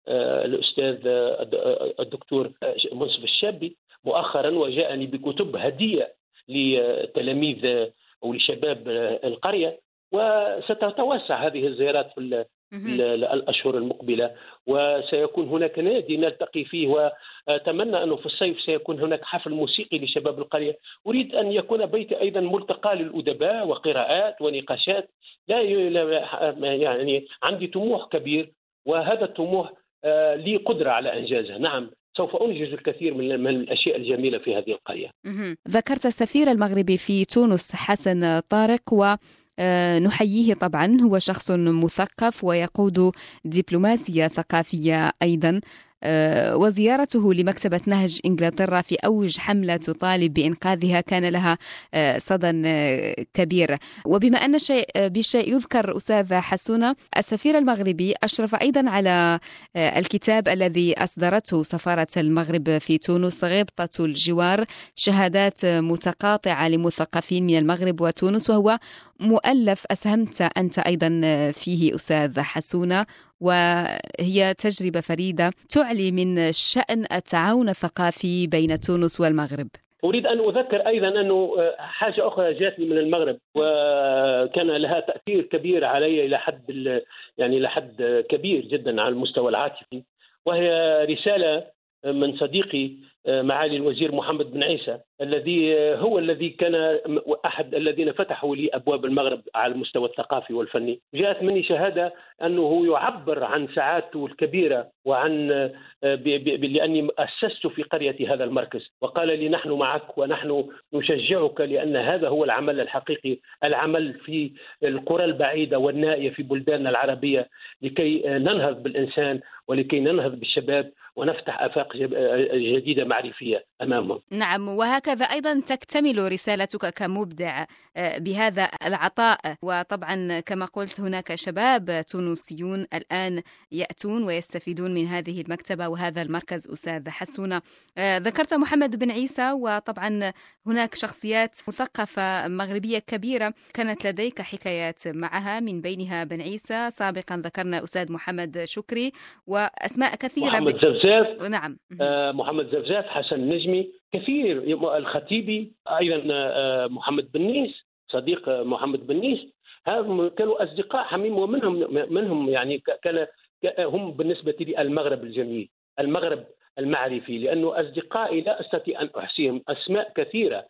[SPEAKER 4] آه، الأستاذ آه، الدكتور منصف الشابي. مؤخرا وجاءني بكتب هدية لتلاميذ أو لشباب القرية. وستتوسع هذه الزيارات في الأشهر المقبلة. وسيكون هناك نادي نلتقي فيه وأتمنى أنه في الصيف سيكون هناك حفل موسيقي لشباب القرية. أريد أن يكون بيتي أيضا ملتقى للأدباء وقراءات ونقاشات. لا يعني عندي طموح كبير وهذا الطموح آه، لي قدرة على إنجازه. نعم سوف أنجز الكثير من الأشياء الجميلة في هذه القرية.
[SPEAKER 3] ذكرت السفير المغربي في تونس حسن طارق و نحييه طبعا. هو شخص مثقف ويقود دبلوماسية ثقافية أيضا. آه، وزيارته لمكتبة نهج إنجلترا في أوج حملة تطالب بإنقاذها كان لها آه، صدى آه، كبير. وبما أن الشيء بالشيء يذكر أستاذ حسونة السفير المغربي أشرف أيضا على الكتاب الذي أصدرته سفارة المغرب في تونس غبطة الجوار شهادات متقاطعة لمثقفين من المغرب وتونس وهو مؤلف أسهمت أنت أيضا فيه أستاذ حسونة. وهي تجربة فريدة تعلي من شأن التعاون الثقافي بين تونس والمغرب.
[SPEAKER 4] أريد أن أذكر أيضا انه حاجة أخرى جاتني من المغرب وكان لها تأثير كبير علي إلى حد يعني إلى حد كبير جدا على المستوى العاطفي وهي رسالة من صديقي معالي الوزير محمد بن عيسى. الذي هو الذي كان أحد الذين فتحوا لي أبواب المغرب على المستوى الثقافي والفني، جاءت مني شهادة أنه يعبر عن سعادته الكبيرة وعن لأني أسست في قرية هذا المركز، وقال لي نحن معك ونحن نشجعك لأن هذا هو العمل الحقيقي، العمل في القرى البعيدة والنائية في بلداننا العربية لكي ننهض بالإنسان ولكي ننهض بالشباب ونفتح آفاق جديدة معرفية أمامهم.
[SPEAKER 3] نعم وهكذا أيضا تكتمل رسالتك كمبدع آه، بهذا العطاء. وطبعا كما قلت هناك شباب تونسيون الآن يأتون ويستفيدون من هذه المكتبة وهذا المركز أستاذ حسونة. آه، ذكرت محمد بن عيسى وطبعا هناك شخصيات مثقفة مغربية كبيرة كانت لديك حكايات معها من بينها بن عيسى. سابقا ذكرنا أستاذ محمد شكري وأسماء كثيرة
[SPEAKER 4] محمد زفزاف.
[SPEAKER 3] نعم.
[SPEAKER 4] آه محمد زفزاف حسن النجمي. كثير. الخطيبي أيضا آه محمد بنيس صديق محمد بنيس هذا كانوا أصدقاء حميم ومنهم منهم يعني كان هم بالنسبة لي المغرب الجميل المغرب المعرفي لأنه أصدقائي لا أستطيع أن أحصيهم أسماء كثيرة.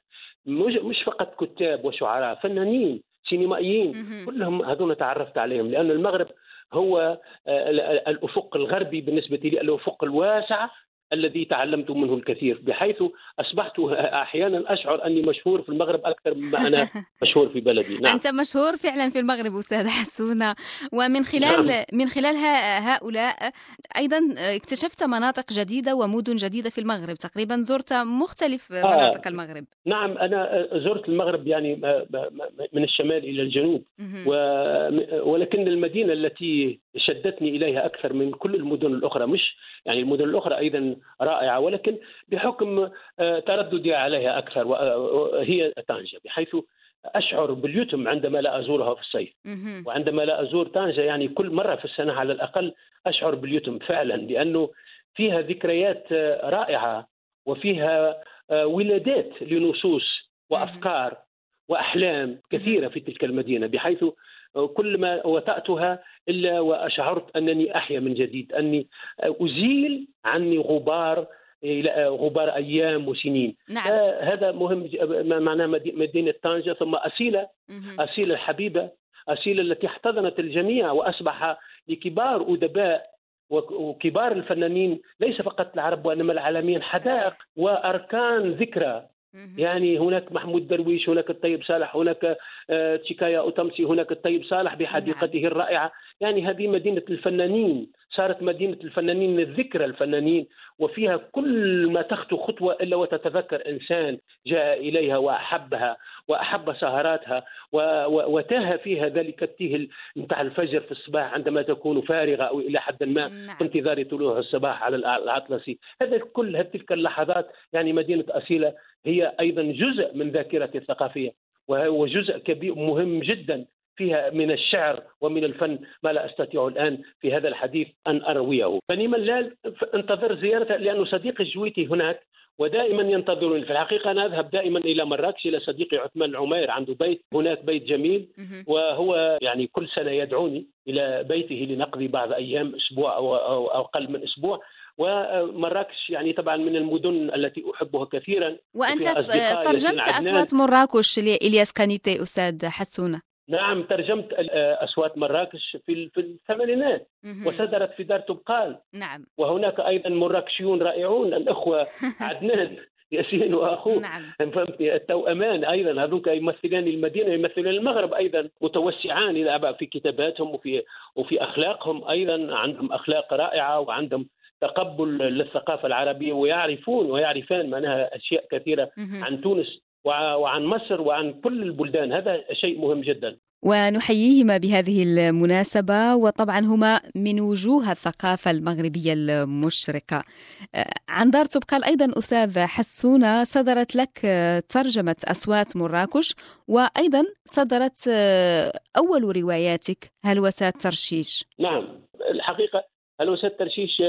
[SPEAKER 4] مش فقط كتاب وشعراء فنانين سينمائيين كلهم هذول تعرفت عليهم لأن المغرب هو آه، الأفق الغربي بالنسبة لي الأفق الواسعه الذي تعلمت منه الكثير بحيث أصبحت أحيانا أشعر أني مشهور في المغرب أكثر مما أنا مشهور في بلدي
[SPEAKER 3] نعم. أنت مشهور فعلا في المغرب أستاذ حسونة ومن خلال نعم. من خلال هؤلاء أيضا اكتشفت مناطق جديدة ومدن جديدة في المغرب تقريبا زرت مختلف آه. مناطق المغرب
[SPEAKER 4] نعم أنا زرت المغرب يعني من الشمال إلى الجنوب و... ولكن المدينة التي شدتني إليها أكثر من كل المدن الأخرى مش يعني المدن الأخرى أيضا رائعة ولكن بحكم آه، ترددي عليها أكثر وهي طنجه بحيث أشعر باليتم عندما لا أزورها في الصيف. وعندما لا أزور طنجه يعني كل مرة في السنة على الأقل أشعر باليتم فعلا لأنه فيها ذكريات آه، رائعة وفيها آه، ولادات لنصوص وأفكار وأحلام كثيرة في تلك المدينة بحيث آه، كلما وطأتها إلا واشعرت أنني أحيا من جديد أني آه، أزيل عني غبار إلى- آه، غبار أيام وسنين
[SPEAKER 3] نعم
[SPEAKER 4] آه، هذا مهم ما معناه مدي- مدينة طنجة ثم اصيله
[SPEAKER 3] مهم.
[SPEAKER 4] أسيلة الحبيبة أسيلة التي احتضنت الجميع وأصبح لكبار أدباء وك- وكبار الفنانين ليس فقط العرب وإنما العالميين حدائق وأركان ذكرى. يعني هناك محمود درويش هناك الطيب صالح هناك آه، تشيكايا أوتمسي هناك الطيب صالح بحديقته الرائعة. يعني هذه مدينة الفنانين صارت مدينة الفنانين الذكرى الفنانين وفيها كل ما تخطو خطوة إلا وتتذكر إنسان جاء إليها وأحبها وأحب سهراتها وتاه فيها ذلك التيه نتاع الفجر في الصباح عندما تكون فارغة أو إلى حد ما
[SPEAKER 3] نعم.
[SPEAKER 4] في انتظار طلوع الصباح على الأ- الأطلسي. هذا كل تلك اللحظات يعني مدينة أسيلة هي أيضا جزء من ذاكرتي الثقافية وهو جزء كبير مهم جدا فيها من الشعر ومن الفن ما لا أستطيع الآن في هذا الحديث أن أرويه، فلمن لا انتظر زيارته لأنه صديقي الجويتي هناك ودائما ينتظرني، في الحقيقة أنا أذهب دائما إلى مراكش إلى صديقي عثمان العمير عنده بيت. هناك بيت جميل. وهو يعني كل سنة يدعوني إلى بيته لنقضي بعض أيام أسبوع أو أو أقل من أسبوع. ومراكش يعني طبعا من المدن التي أحبها كثيرا. أصدقاء
[SPEAKER 3] ترجمت. أصوات مراكش لإلياس كانيتي أستاذ حسونة.
[SPEAKER 4] نعم ترجمت آه، أصوات مراكش في في الثمانينات. وصدرت في دار تبقال.
[SPEAKER 3] نعم.
[SPEAKER 4] وهناك أيضا مراكشيون رائعون الأخوة عدنان ياسين وأخوه.
[SPEAKER 3] نعم.
[SPEAKER 4] فهمت؟ التوأمان أيضا. هذوك يمثلان المدينة يمثلان المغرب أيضا. متوسعان إلى في كتاباتهم وفي وفي أخلاقهم أيضا. عندهم أخلاق رائعة وعندهم تقبل للثقافة العربية ويعرفون ويعرفان معناها أشياء
[SPEAKER 3] كثيرة.
[SPEAKER 4] عن تونس. وعن مصر وعن كل البلدان. هذا شيء مهم جدا.
[SPEAKER 3] ونحييهما بهذه المناسبة وطبعا هما من وجوه الثقافة المغربية المشرقة. آه، عن دار تبقال أيضا أستاذ حسونة صدرت لك آه، ترجمة أصوات مراكش وأيضا صدرت آه، أول رواياتك هلوسات ترشيش؟
[SPEAKER 4] نعم الحقيقة هلوسة ترشيش؟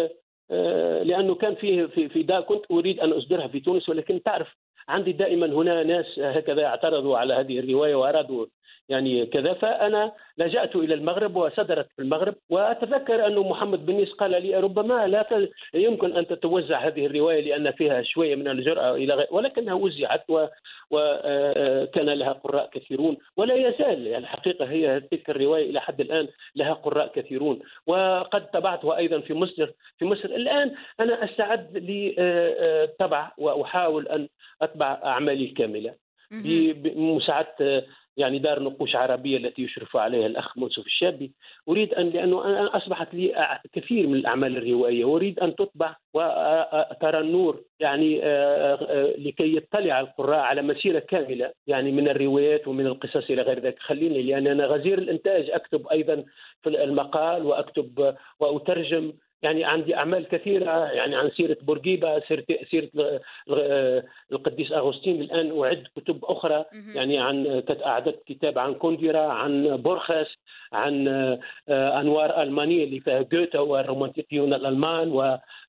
[SPEAKER 4] لأنه كان فيه في في دا كنت أريد أن أصدرها في تونس ولكن تعرف عندي دائما هنا ناس هكذا اعترضوا على هذه الرواية وأرادوا يعني كذا. فأنا لجأت إلى المغرب وصدرت في المغرب وأتذكر انه محمد بن نيس قال لي ربما لا ت- يمكن أن تتوزع هذه الرواية لأن فيها شوية من الجرأة إلى غير ولكنها وزعت وكان لها قراء كثيرون ولا يزال يعني الحقيقة هي تلك الرواية إلى حد الآن لها قراء كثيرون. وقد طبعتها أيضا في مصر في مصر. الآن أنا أستعد للطبع وأحاول أن أطبع أعمالي الكاملة
[SPEAKER 3] مهم.
[SPEAKER 4] يعني دار نقوش عربية التي يشرف عليها الأخ منصف الشابي. أريد ان لأنه أنا أصبحت لي كثير من الأعمال الروائية. وأريد أن تطبع وترى النور يعني آه، آه، لكي يطلع القراء على مسيرة كاملة يعني من الروايات ومن القصص إلى غير ذلك. خليني لأن أنا غزير الإنتاج أكتب أيضا في المقال وأكتب وأترجم يعني عندي أعمال كثيرة يعني عن سيرة بورقيبة سيرة سيرة القديس أغسطين الآن أعد كتب
[SPEAKER 3] أخرى.
[SPEAKER 4] يعني عن أعددت كتاب عن كونديرا عن بورخس عن آه، أنوار ألمانية اللي فيها غوته والرومانتيكيون الألمان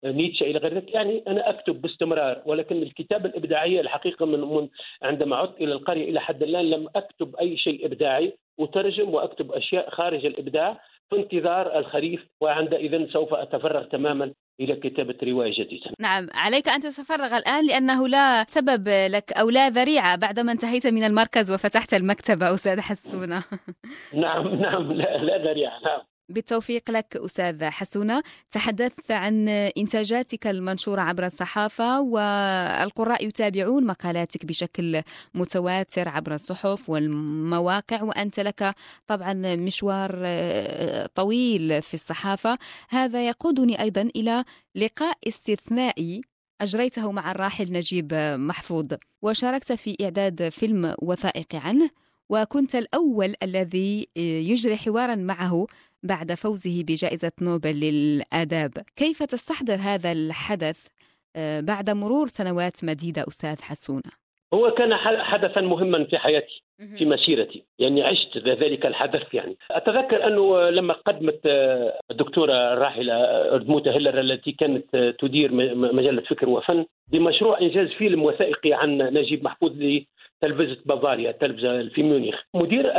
[SPEAKER 4] ونيتشه إلى غير ذلك يعني أنا أكتب باستمرار ولكن الكتابه الابداعيه الحقيقة من, من عندما عدت إلى القرية إلى حد الآن لم أكتب أي شيء إبداعي أترجم وأكتب أشياء خارج الإبداع في انتظار الخريف وعندئذ سوف أتفرغ تماما إلى كتابة رواية جديدة.
[SPEAKER 3] نعم عليك أن تتفرغ الآن لأنه لا سبب لك أو لا ذريعة بعدما انتهيت من المركز وفتحت المكتبة أستاذ حسونة
[SPEAKER 4] نعم نعم لا, لا ذريعة نعم.
[SPEAKER 3] بالتوفيق لك أستاذ حسونة. تحدثت عن إنتاجاتك المنشورة عبر الصحافة والقراء يتابعون مقالاتك بشكل متواتر عبر الصحف والمواقع وأنت لك طبعا مشوار آه، طويل في الصحافة. هذا يقودني أيضا إلى لقاء استثنائي أجريته مع الراحل نجيب محفوظ. وشاركت في إعداد فيلم وثائقي عنه وكنت الأول الذي يجري حوارا معه بعد فوزه بجائزة نوبل للآداب. كيف تستحضر هذا الحدث؟ آه، بعد مرور سنوات مديدة أستاذ حسونة؟
[SPEAKER 4] هو كان حدثا مهما في حياتي في مسيرتي. يعني عشت ذلك الحدث يعني. أتذكر أنه لما قدمت آه، الدكتورة الراحلة أردموتة هيلر التي كانت آه، تدير مجلة فكر وفن بمشروع إنجاز فيلم وثائقي عن نجيب محفوظ تلفزة بافاريا التلفزة في ميونخ. مدير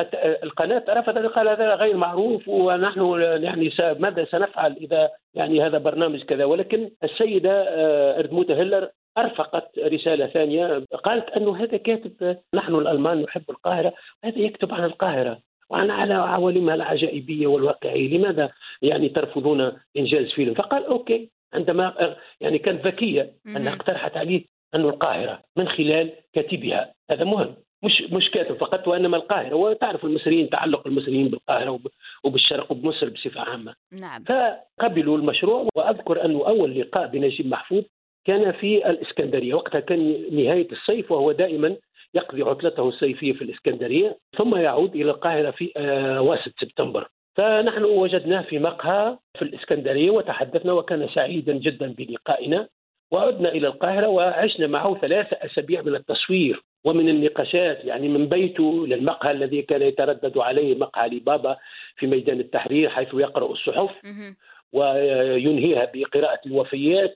[SPEAKER 4] القناة رفض قال هذا غير معروف ونحن يعني ماذا سنفعل إذا يعني هذا برنامج كذا؟ ولكن السيدة آه، أردموتة هيلر أرفقت رسالة ثانية قالت أنه هذا كاتب نحن الألمان نحب القاهرة هذا يكتب عن القاهرة وعن على عوالمها العجائبية والواقعية لماذا يعني ترفضون إنجاز فيلم؟ فقال أوكي عندما يعني كانت ذكية أنها اقترحت عليه أن القاهرة من خلال كاتبها. هذا مهم مش مش كاتب فقط وإنما القاهرة. وتعرف المصريين تعلق المصريين بالقاهرة وبالشرق وبمصر بصفة عامة.
[SPEAKER 3] نعم.
[SPEAKER 4] فقبلوا المشروع وأذكر انه أول لقاء بنجيب محفوظ كان في الإسكندرية. وقتها كان نهاية الصيف وهو دائما يقضي عطلته الصيفية في الإسكندرية ثم يعود إلى القاهرة في آه، واسط سبتمبر. فنحن وجدناه في مقهى في الإسكندرية وتحدثنا وكان سعيدا جدا بلقائنا. وعدنا إلى القاهرة وعشنا معه ثلاثة أسابيع من التصوير ومن النقاشات يعني من بيته للمقهى الذي كان يتردد عليه مقهى علي بابا في ميدان التحرير حيث يقرأ الصحف. وينهيها بقراءة الوفيات.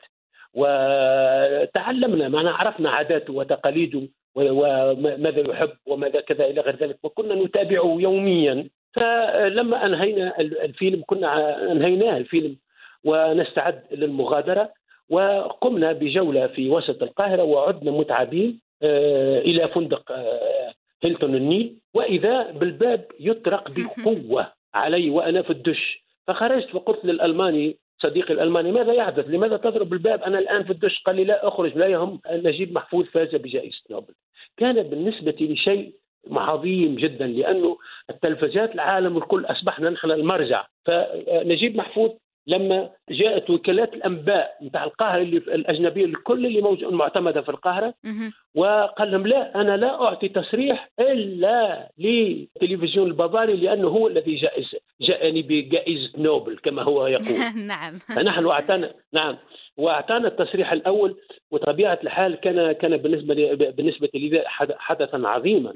[SPEAKER 4] وتعلمنا معنا عرفنا عاداته وتقاليده وماذا يحب وماذا كذا إلى غير ذلك وكنا نتابعه يوميا. فلما أنهينا الفيلم كنا أنهيناه الفيلم ونستعد للمغادرة. وقمنا بجولة في وسط القاهرة وعدنا متعبين آه، إلى فندق آه، هيلتون النيل وإذا بالباب يطرق بقوة علي وأنا في الدش فخرجت فقلت للألماني صديقي الألماني ماذا يحدث؟ لماذا تضرب الباب؟ أنا الآن في الدش قال لي لا أخرج لا يهم نجيب محفوظ فاز بجائزة نوبل. كان بالنسبة لي شيء عظيم جدا لأنه التلفزيات العالم الكل أصبحنا نحن المرجع فنجيب محفوظ لما جاءت وكالات الأنباء نتاع القاهرة اللي الأجنبية الكل اللي موجود معتمده في القاهرة وقال لهم لا أنا لا أعطي تصريح إلا للتلفزيون البافاري لأنه هو الذي جائز جاءني بجائزة نوبل كما هو يقول.
[SPEAKER 3] نعم.
[SPEAKER 4] فنحن اعطانا نعم. وأعطانا التصريح الأول وطبيعة الحال كان كان بالنسبة لي بالنسبة لي حدثا عظيما.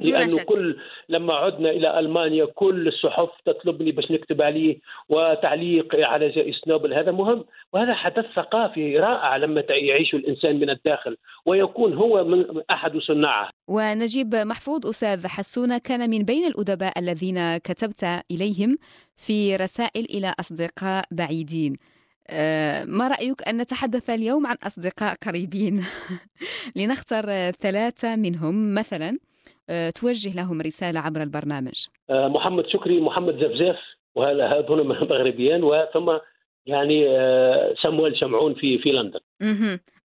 [SPEAKER 4] لأنه كل لما عدنا إلى ألمانيا كل الصحف تطلبني باش نكتب عليه وتعليق على جائزة نوبل. هذا مهم. وهذا حدث ثقافي رائع لما يعيش الإنسان من الداخل ويكون هو من أحد صناعه.
[SPEAKER 3] ونجيب محفوظ أستاذ حسونة. كان من بين الأدباء الذين كتبت إليهم في رسائل إلى أصدقاء بعيدين. ما رأيك أن نتحدث اليوم عن أصدقاء قريبين؟ لنختار ثلاثة منهم. مثلا آه، توجه لهم رسالة عبر البرنامج.
[SPEAKER 4] آه، محمد شكري محمد زفزاف وهذول مغربيان وثم يعني سمويل شمعون في في لندن.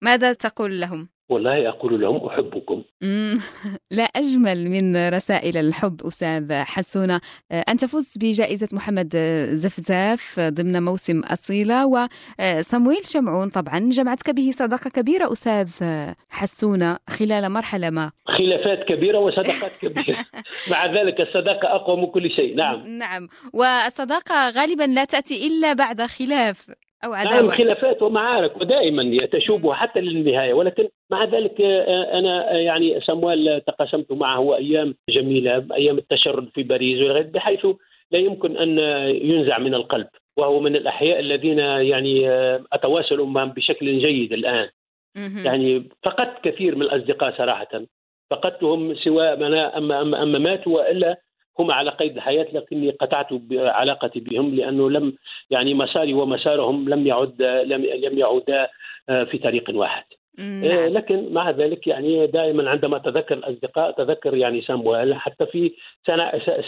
[SPEAKER 3] ماذا تقول لهم؟
[SPEAKER 4] والله أقول لهم أحبكم.
[SPEAKER 3] لا أجمل من رسائل الحب أستاذ حسونة. آه، أن تفوز بجائزة محمد زفزاف ضمن موسم أصيلة وصمويل شمعون طبعا. جمعتك به صداقة كبيرة أستاذ حسونة خلال مرحلة ما.
[SPEAKER 4] خلافات كبيرة وصداقات كبيرة. مع ذلك الصداقة أقوى من كل شيء. نعم.
[SPEAKER 3] نعم. والصداقة غالبا لا تأتي إلا بعد خلاف. أو
[SPEAKER 4] عداوة. نعم خلافات ومعارك ودائما تشوب حتى للنهاية. ولكن مع ذلك آه، أنا آه، يعني سموال تقاسمت معه أيام جميلة أيام التشرد في باريس بحيث لا يمكن أن ينزع من القلب وهو من الأحياء الذين يعني آه، أتواصل معهم بشكل جيد الآن. يعني فقدت كثير من الأصدقاء صراحة. فقدتهم سواء أما, أما, أما ماتوا وإلا هم على قيد الحياة لكني قطعت علاقتي بهم لأنه لم يعني مساري ومسارهم لم يعد لم, لم يعودا آه، في طريق واحد.
[SPEAKER 3] نعم. آه،
[SPEAKER 4] لكن مع ذلك يعني دائما عندما اتذكر الاصدقاء اتذكر يعني سامويل حتى في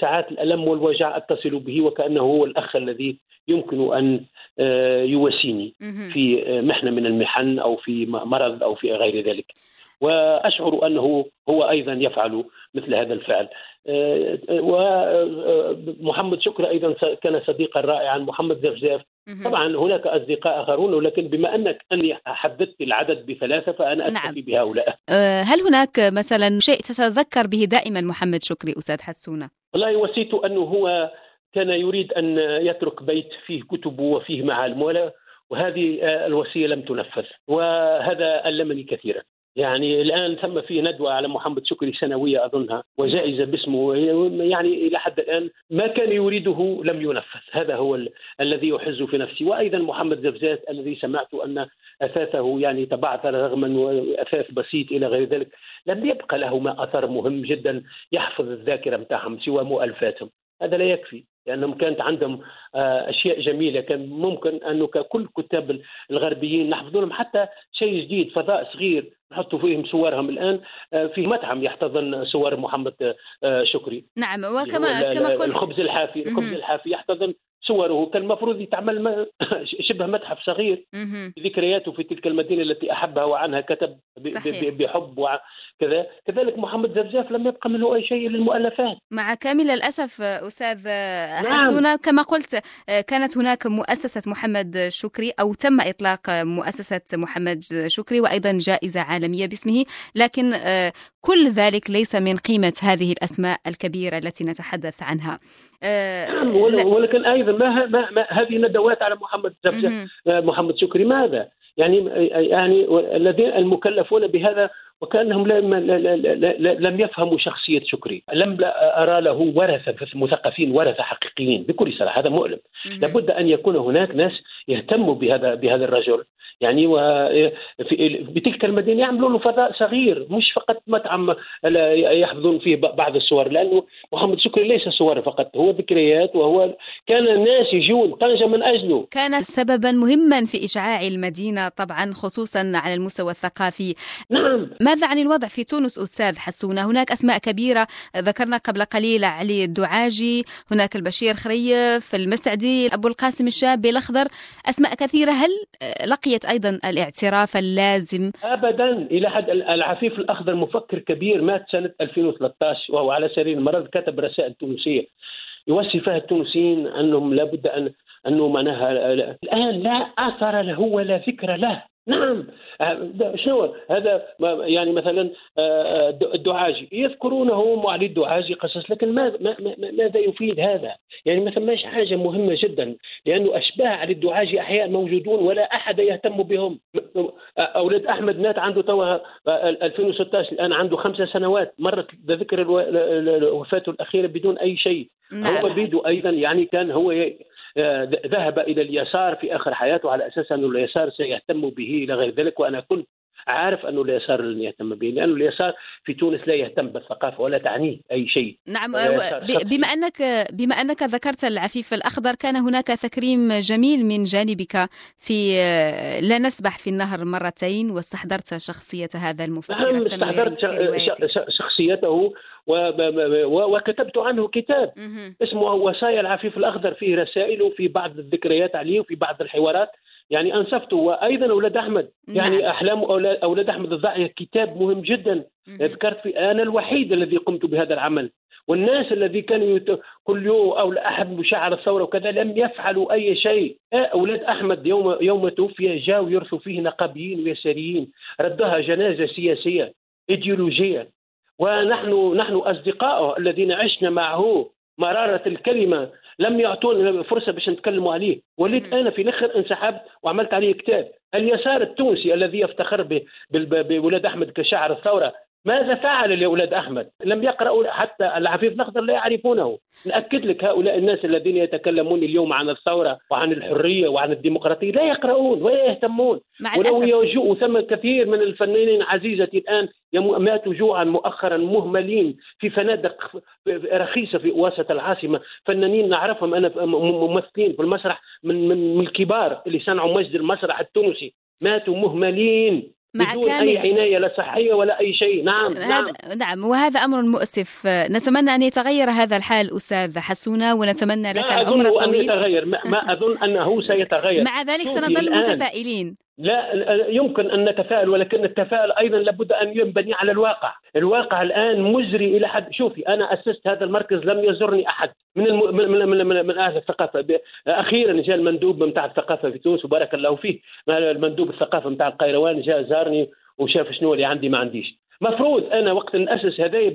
[SPEAKER 4] ساعات الألم والوجع أتصل به وكأنه هو الأخ الذي يمكن أن آه، يواسيني في محنة من المحن أو في مرض أو في غير ذلك. وأشعر أنه هو أيضا يفعل مثل هذا الفعل. ومحمد شكري أيضا كان صديقا رائعا محمد زفزاف طبعا هناك أصدقاء آخرون ولكن بما أنك أني حددت العدد بثلاثة فأنا اكتفي نعم. بهؤلاء.
[SPEAKER 3] أه، هل هناك مثلا شيء تتذكر به دائما محمد؟ شكري أستاذ حسونة؟
[SPEAKER 4] والله وصيت أنه هو كان يريد أن يترك بيت فيه كتب وفيه معالم ولا وهذه الوصية لم تنفذ وهذا ألمني كثيرا. يعني الآن ثم في ندوة على محمد شكري سنوية أظنها وجائزة باسمه يعني إلى حد الآن ما كان يريده لم ينفذ. هذا هو ال... الذي يحز في نفسي. وأيضا محمد زفزات الذي سمعت أن أثاثه يعني تبعثر رغما وأثاث بسيط إلى غير ذلك لم يبقى له ما أثر مهم جدا يحفظ الذاكرة بتاعهم سوى مؤلفاتهم. هذا لا يكفي لأنهم كانت عندهم أشياء جميلة. كان ممكن أنه كل كتاب الغربيين نحفظ لهم حتى شيء جديد فضاء صغير نحطوا فيهم صورهم الآن آه، في متحف يحتضن صور محمد آه، شكري.
[SPEAKER 3] نعم وكما كما قلت
[SPEAKER 4] الخبز الحافي الخبز الحافي يحتضن صوره. كان المفروض يتعمل شبه متحف صغير ذكرياته في تلك المدينة التي أحبها وعنها كتب بحب وكذا كذلك محمد زرزاف لم يبقى منه أي شيء للمؤلفات.
[SPEAKER 3] مع كامل الأسف أستاذ نعم. حسونه كما قلت كانت هناك مؤسسة محمد شكري أو تم إطلاق مؤسسة محمد شكري وأيضا جائزة عالمية باسمه. لكن كل ذلك ليس من قيمة هذه الأسماء الكبيرة التي نتحدث عنها.
[SPEAKER 4] نعم ولكن أيضا ما, ما, ما هذه ندوات على محمد محمد شكري ماذا؟ يعني يعني الذين المكلفون بهذا وكأنهم لم, لم يفهموا شخصية شكري، لم أرى له ورثة مثقفين ورثة حقيقيين بكل صراحة هذا مؤلم، لابد أن يكون هناك ناس يهتموا بهذا بهذا الرجل. يعني بتلك المدينة يعملوا له فضاء صغير مش فقط مطعم يحفظون فيه بعض الصور لأنه محمد شكري ليس صور فقط هو ذكريات وهو كان الناس يجون طنجة من أجله.
[SPEAKER 3] كان سببا مهما في إشعاع المدينة طبعا خصوصا على المستوى الثقافي.
[SPEAKER 4] نعم.
[SPEAKER 3] ماذا عن الوضع في تونس أستاذ حسونة؟ هناك أسماء كبيرة ذكرنا قبل قليل علي الدعاجي هناك البشير خريف المسعدي أبو القاسم الشابي الأخضر. أسماء كثيرة هل لقيت أيضا الاعتراف اللازم؟
[SPEAKER 4] ابدا. إلى حد العفيف الأخضر مفكر كبير مات سنة 2013 وهو على سرير المرض كتب رسائل تونسية. يوصي فيها التونسيين أنهم لابد أن أنه معناها الآن لا اثر له ولا ذكر له. نعم. آه، شنو؟ هذا يعني مثلا آه، آه، الدعاجي. يذكرونه معلي الدعاجي قصص لكن ماذا ماذا يفيد هذا؟ يعني ما ثماش حاجة مهمة جدا لأنه أشباه علي الدعاجي أحياء موجودون ولا أحد يهتم بهم. أولاد أحمد مات عنده توا 2016 الآن عنده خمس سنوات. مرت ذكر وفاته الأخيرة بدون أي شيء. نعم. هو بيدو أيضا يعني كان هو ذهب إلى اليسار في آخر حياته على أساس انه اليسار سيهتم به إلى غير ذلك وأنا كنت عارف أنه اليسار لن يهتم به لأنه اليسار في تونس لا يهتم بالثقافة ولا تعنيه أي شيء.
[SPEAKER 3] نعم بما انك بما أنك ذكرت العفيف الأخضر كان هناك تكريم جميل من جانبك في لا نسبح في النهر مرتين واستحضرت شخصية هذا المفكر
[SPEAKER 4] نعم استحضرت شخصيته وكتبت عنه كتاب اسمه وصايا العفيف الأخضر فيه رسائل وفي بعض الذكريات عليه وفي بعض الحوارات. يعني انصفته وأيضا أولاد أحمد. يعني نعم. أحلام أولاد, أولاد أحمد الضاعيه كتاب مهم جدا. ذكرت في أنا الوحيد الذي قمت بهذا العمل. والناس الذي كانوا كل يوم أو أحد مشاعر الثورة وكذا لم يفعلوا أي شيء. أولاد أحمد يوم يوم توفي جاءوا يرثوا فيه نقابيين ويساريين. ردها جنازة سياسية إيديولوجية. ونحن نحن اصدقائه الذين عشنا معه. مرارة الكلمة لم يعطونا فرصة باش نتكلموا عليه. وليت أنا في الأخر انسحبت وعملت عليه كتاب. اليسار التونسي الذي يفتخر بولاد أحمد كشاعر الثورة ماذا فعل لاولاد أحمد؟ لم يقرأوا حتى العفيف الاخضر لا يعرفونه، نأكد لك هؤلاء الناس الذين يتكلمون اليوم عن الثورة وعن الحرية وعن الديمقراطية لا يقرؤون ولا يهتمون.
[SPEAKER 3] مع
[SPEAKER 4] ولو يجوء ثم كثير من الفنانين عزيزتي الآن ماتوا جوعا مؤخرا مهملين في فنادق رخيصة في وسط العاصمة، فنانين نعرفهم أنا ممثلين في المسرح من من, من الكبار اللي صنعوا مجد المسرح التونسي. ماتوا مهملين. مع بدون كامل. أي عناية لا صحية ولا أي شيء. نعم
[SPEAKER 3] هذا نعم. نعم وهذا أمر مؤسف. نتمنى أن يتغير هذا الحال أستاذ حسونة ونتمنى لك العمر الطويل.
[SPEAKER 4] أن يتغير. ما أظن أنه سيتغير.
[SPEAKER 3] مع ذلك سنظل متفائلين.
[SPEAKER 4] لا يمكن أن نتفائل ولكن التفاؤل أيضا لابد أن ينبني على الواقع، الواقع الآن مزري إلى حد شوفي أنا أسست هذا المركز لم يزرني أحد. من الم... من من من, من أهل الثقافة. أخيرا جاء المندوب بتاع الثقافة في تونس وبارك الله فيه. المندوب الثقافة بتاع القيروان جاء زارني وشاف شنو اللي عندي ما عنديش. مفروض أنا وقت ناسس هذايا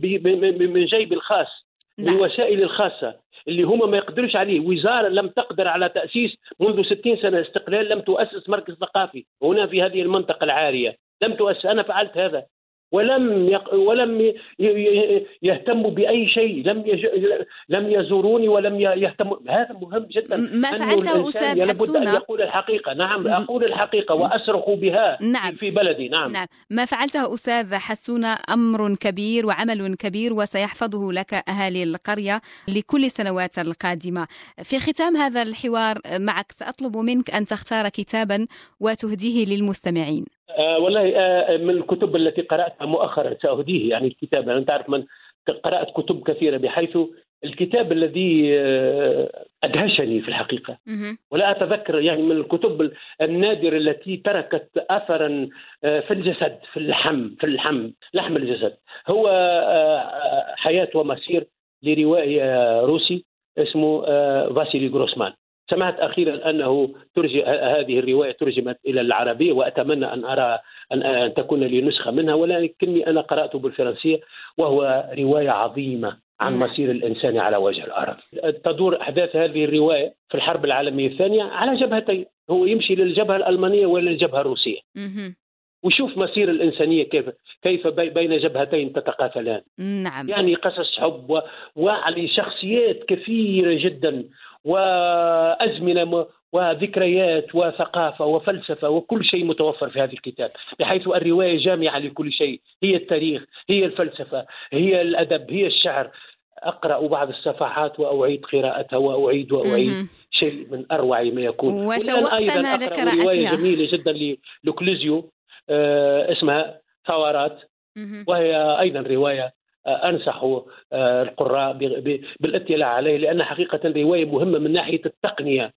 [SPEAKER 4] من جيبي الخاص من نعم. الخاصة. اللي هما ما يقدروش عليه. وزارة لم تقدر على تأسيس منذ 60 سنة استقلال لم تؤسس مركز ثقافي هنا في هذه المنطقة العاريه لم تؤسس. أنا فعلت هذا. ولم يق... ولم يهتموا بأي شيء. لم يج... لم يزوروني ولم يهتموا هذا مهم جدا.
[SPEAKER 3] ما فعلته أستاذ
[SPEAKER 4] لابد أن يقول الحقيقة. نعم أقول الحقيقة وأصرخ بها نعم. في بلدي. نعم.
[SPEAKER 3] نعم. ما فعلته أستاذ حسون أمر كبير وعمل كبير وسيحفظه لك أهالي القرية لكل السنوات القادمة. في ختام هذا الحوار معك سأطلب منك أن تختار كتابا وتهديه للمستمعين.
[SPEAKER 4] آه والله آه من الكتب التي قراتها مؤخرا سأهديه يعني الكتاب يعني أنت عارف من قرأت كتب كثيرة بحيث الكتاب الذي آه أدهشني في الحقيقة. ولا أتذكر يعني من الكتب النادرة التي تركت اثرا آه، في الجسد في اللحم في اللحم لحم الجسد. هو آه، حياة ومسير لروائي روسي اسمه فاسيلي جروسمان. سمعت أخيرا أنه ترجم هذه الرواية ترجمت إلى العربيه وأتمنى أن أرى ان تكون لي نسخة منها ولكني أنا قراته بالفرنسية وهو رواية عظيمة عن نعم. مصير الإنسان على وجه الأرض. تدور أحداث هذه الرواية في الحرب العالمية الثانية على جبهتين، هو يمشي للجبهة الألمانية وللجبهة الروسية. وشوف مصير الإنسانية كيف كيف بين جبهتين تتقاتلان
[SPEAKER 3] نعم
[SPEAKER 4] يعني قصص حب و... وعلي شخصيات كثيرة جدا وأزمنة وذكريات وثقافة وفلسفة وكل شيء متوفر في هذا الكتاب بحيث الرواية جامعة لكل شيء هي التاريخ هي الفلسفة هي الأدب هي الشعر. أقرأ بعض الصفحات وأعيد قراءتها وأعيد وأعيد شيء من أروع ما يكون.
[SPEAKER 3] وشوقتنا لقراءتها
[SPEAKER 4] رواية جميلة جدا لوكليزيو آه اسمها ثورات. وهي أيضا رواية انصح آه، القراء بالاطلاع عليه لأن حقيقة روايه مهمة من ناحية التقنية.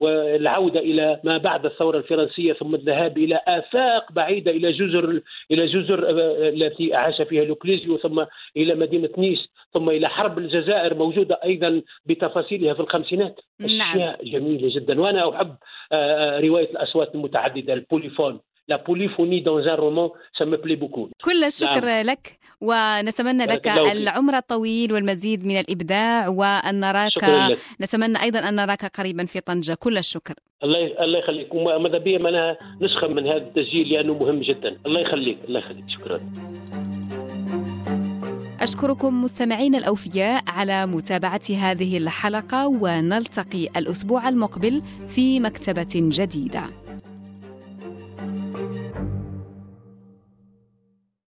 [SPEAKER 4] والعودة إلى ما بعد الثورة الفرنسية ثم الذهاب إلى آفاق بعيدة إلى جزر إلى جزر آه، التي عاش فيها لوكليزيو ثم إلى مدينة نيس ثم إلى حرب الجزائر موجودة أيضا بتفاصيلها في الخمسينات.
[SPEAKER 3] نعم.
[SPEAKER 4] أشياء جميلة جدا. وأنا أحب آه، رواية الأصوات المتعددة ال polyphone. La polyphonie dans un roman سا بلي بوكو
[SPEAKER 3] كل الشكر نعم. لك ونتمنى لك العمر الطويل والمزيد من الإبداع وأن نراك نتمنى أيضا أن نراك قريبا في طنجة. كل الشكر.
[SPEAKER 4] الله الله يخليك. وماذا بيا أنا نسخة من هذا التسجيل لأنه مهم جدا. الله يخليك. الله يخليك. شكرا.
[SPEAKER 3] أشكركم مستمعين الأوفياء على متابعة هذه الحلقة ونلتقي الأسبوع المقبل في مكتبة جديدة.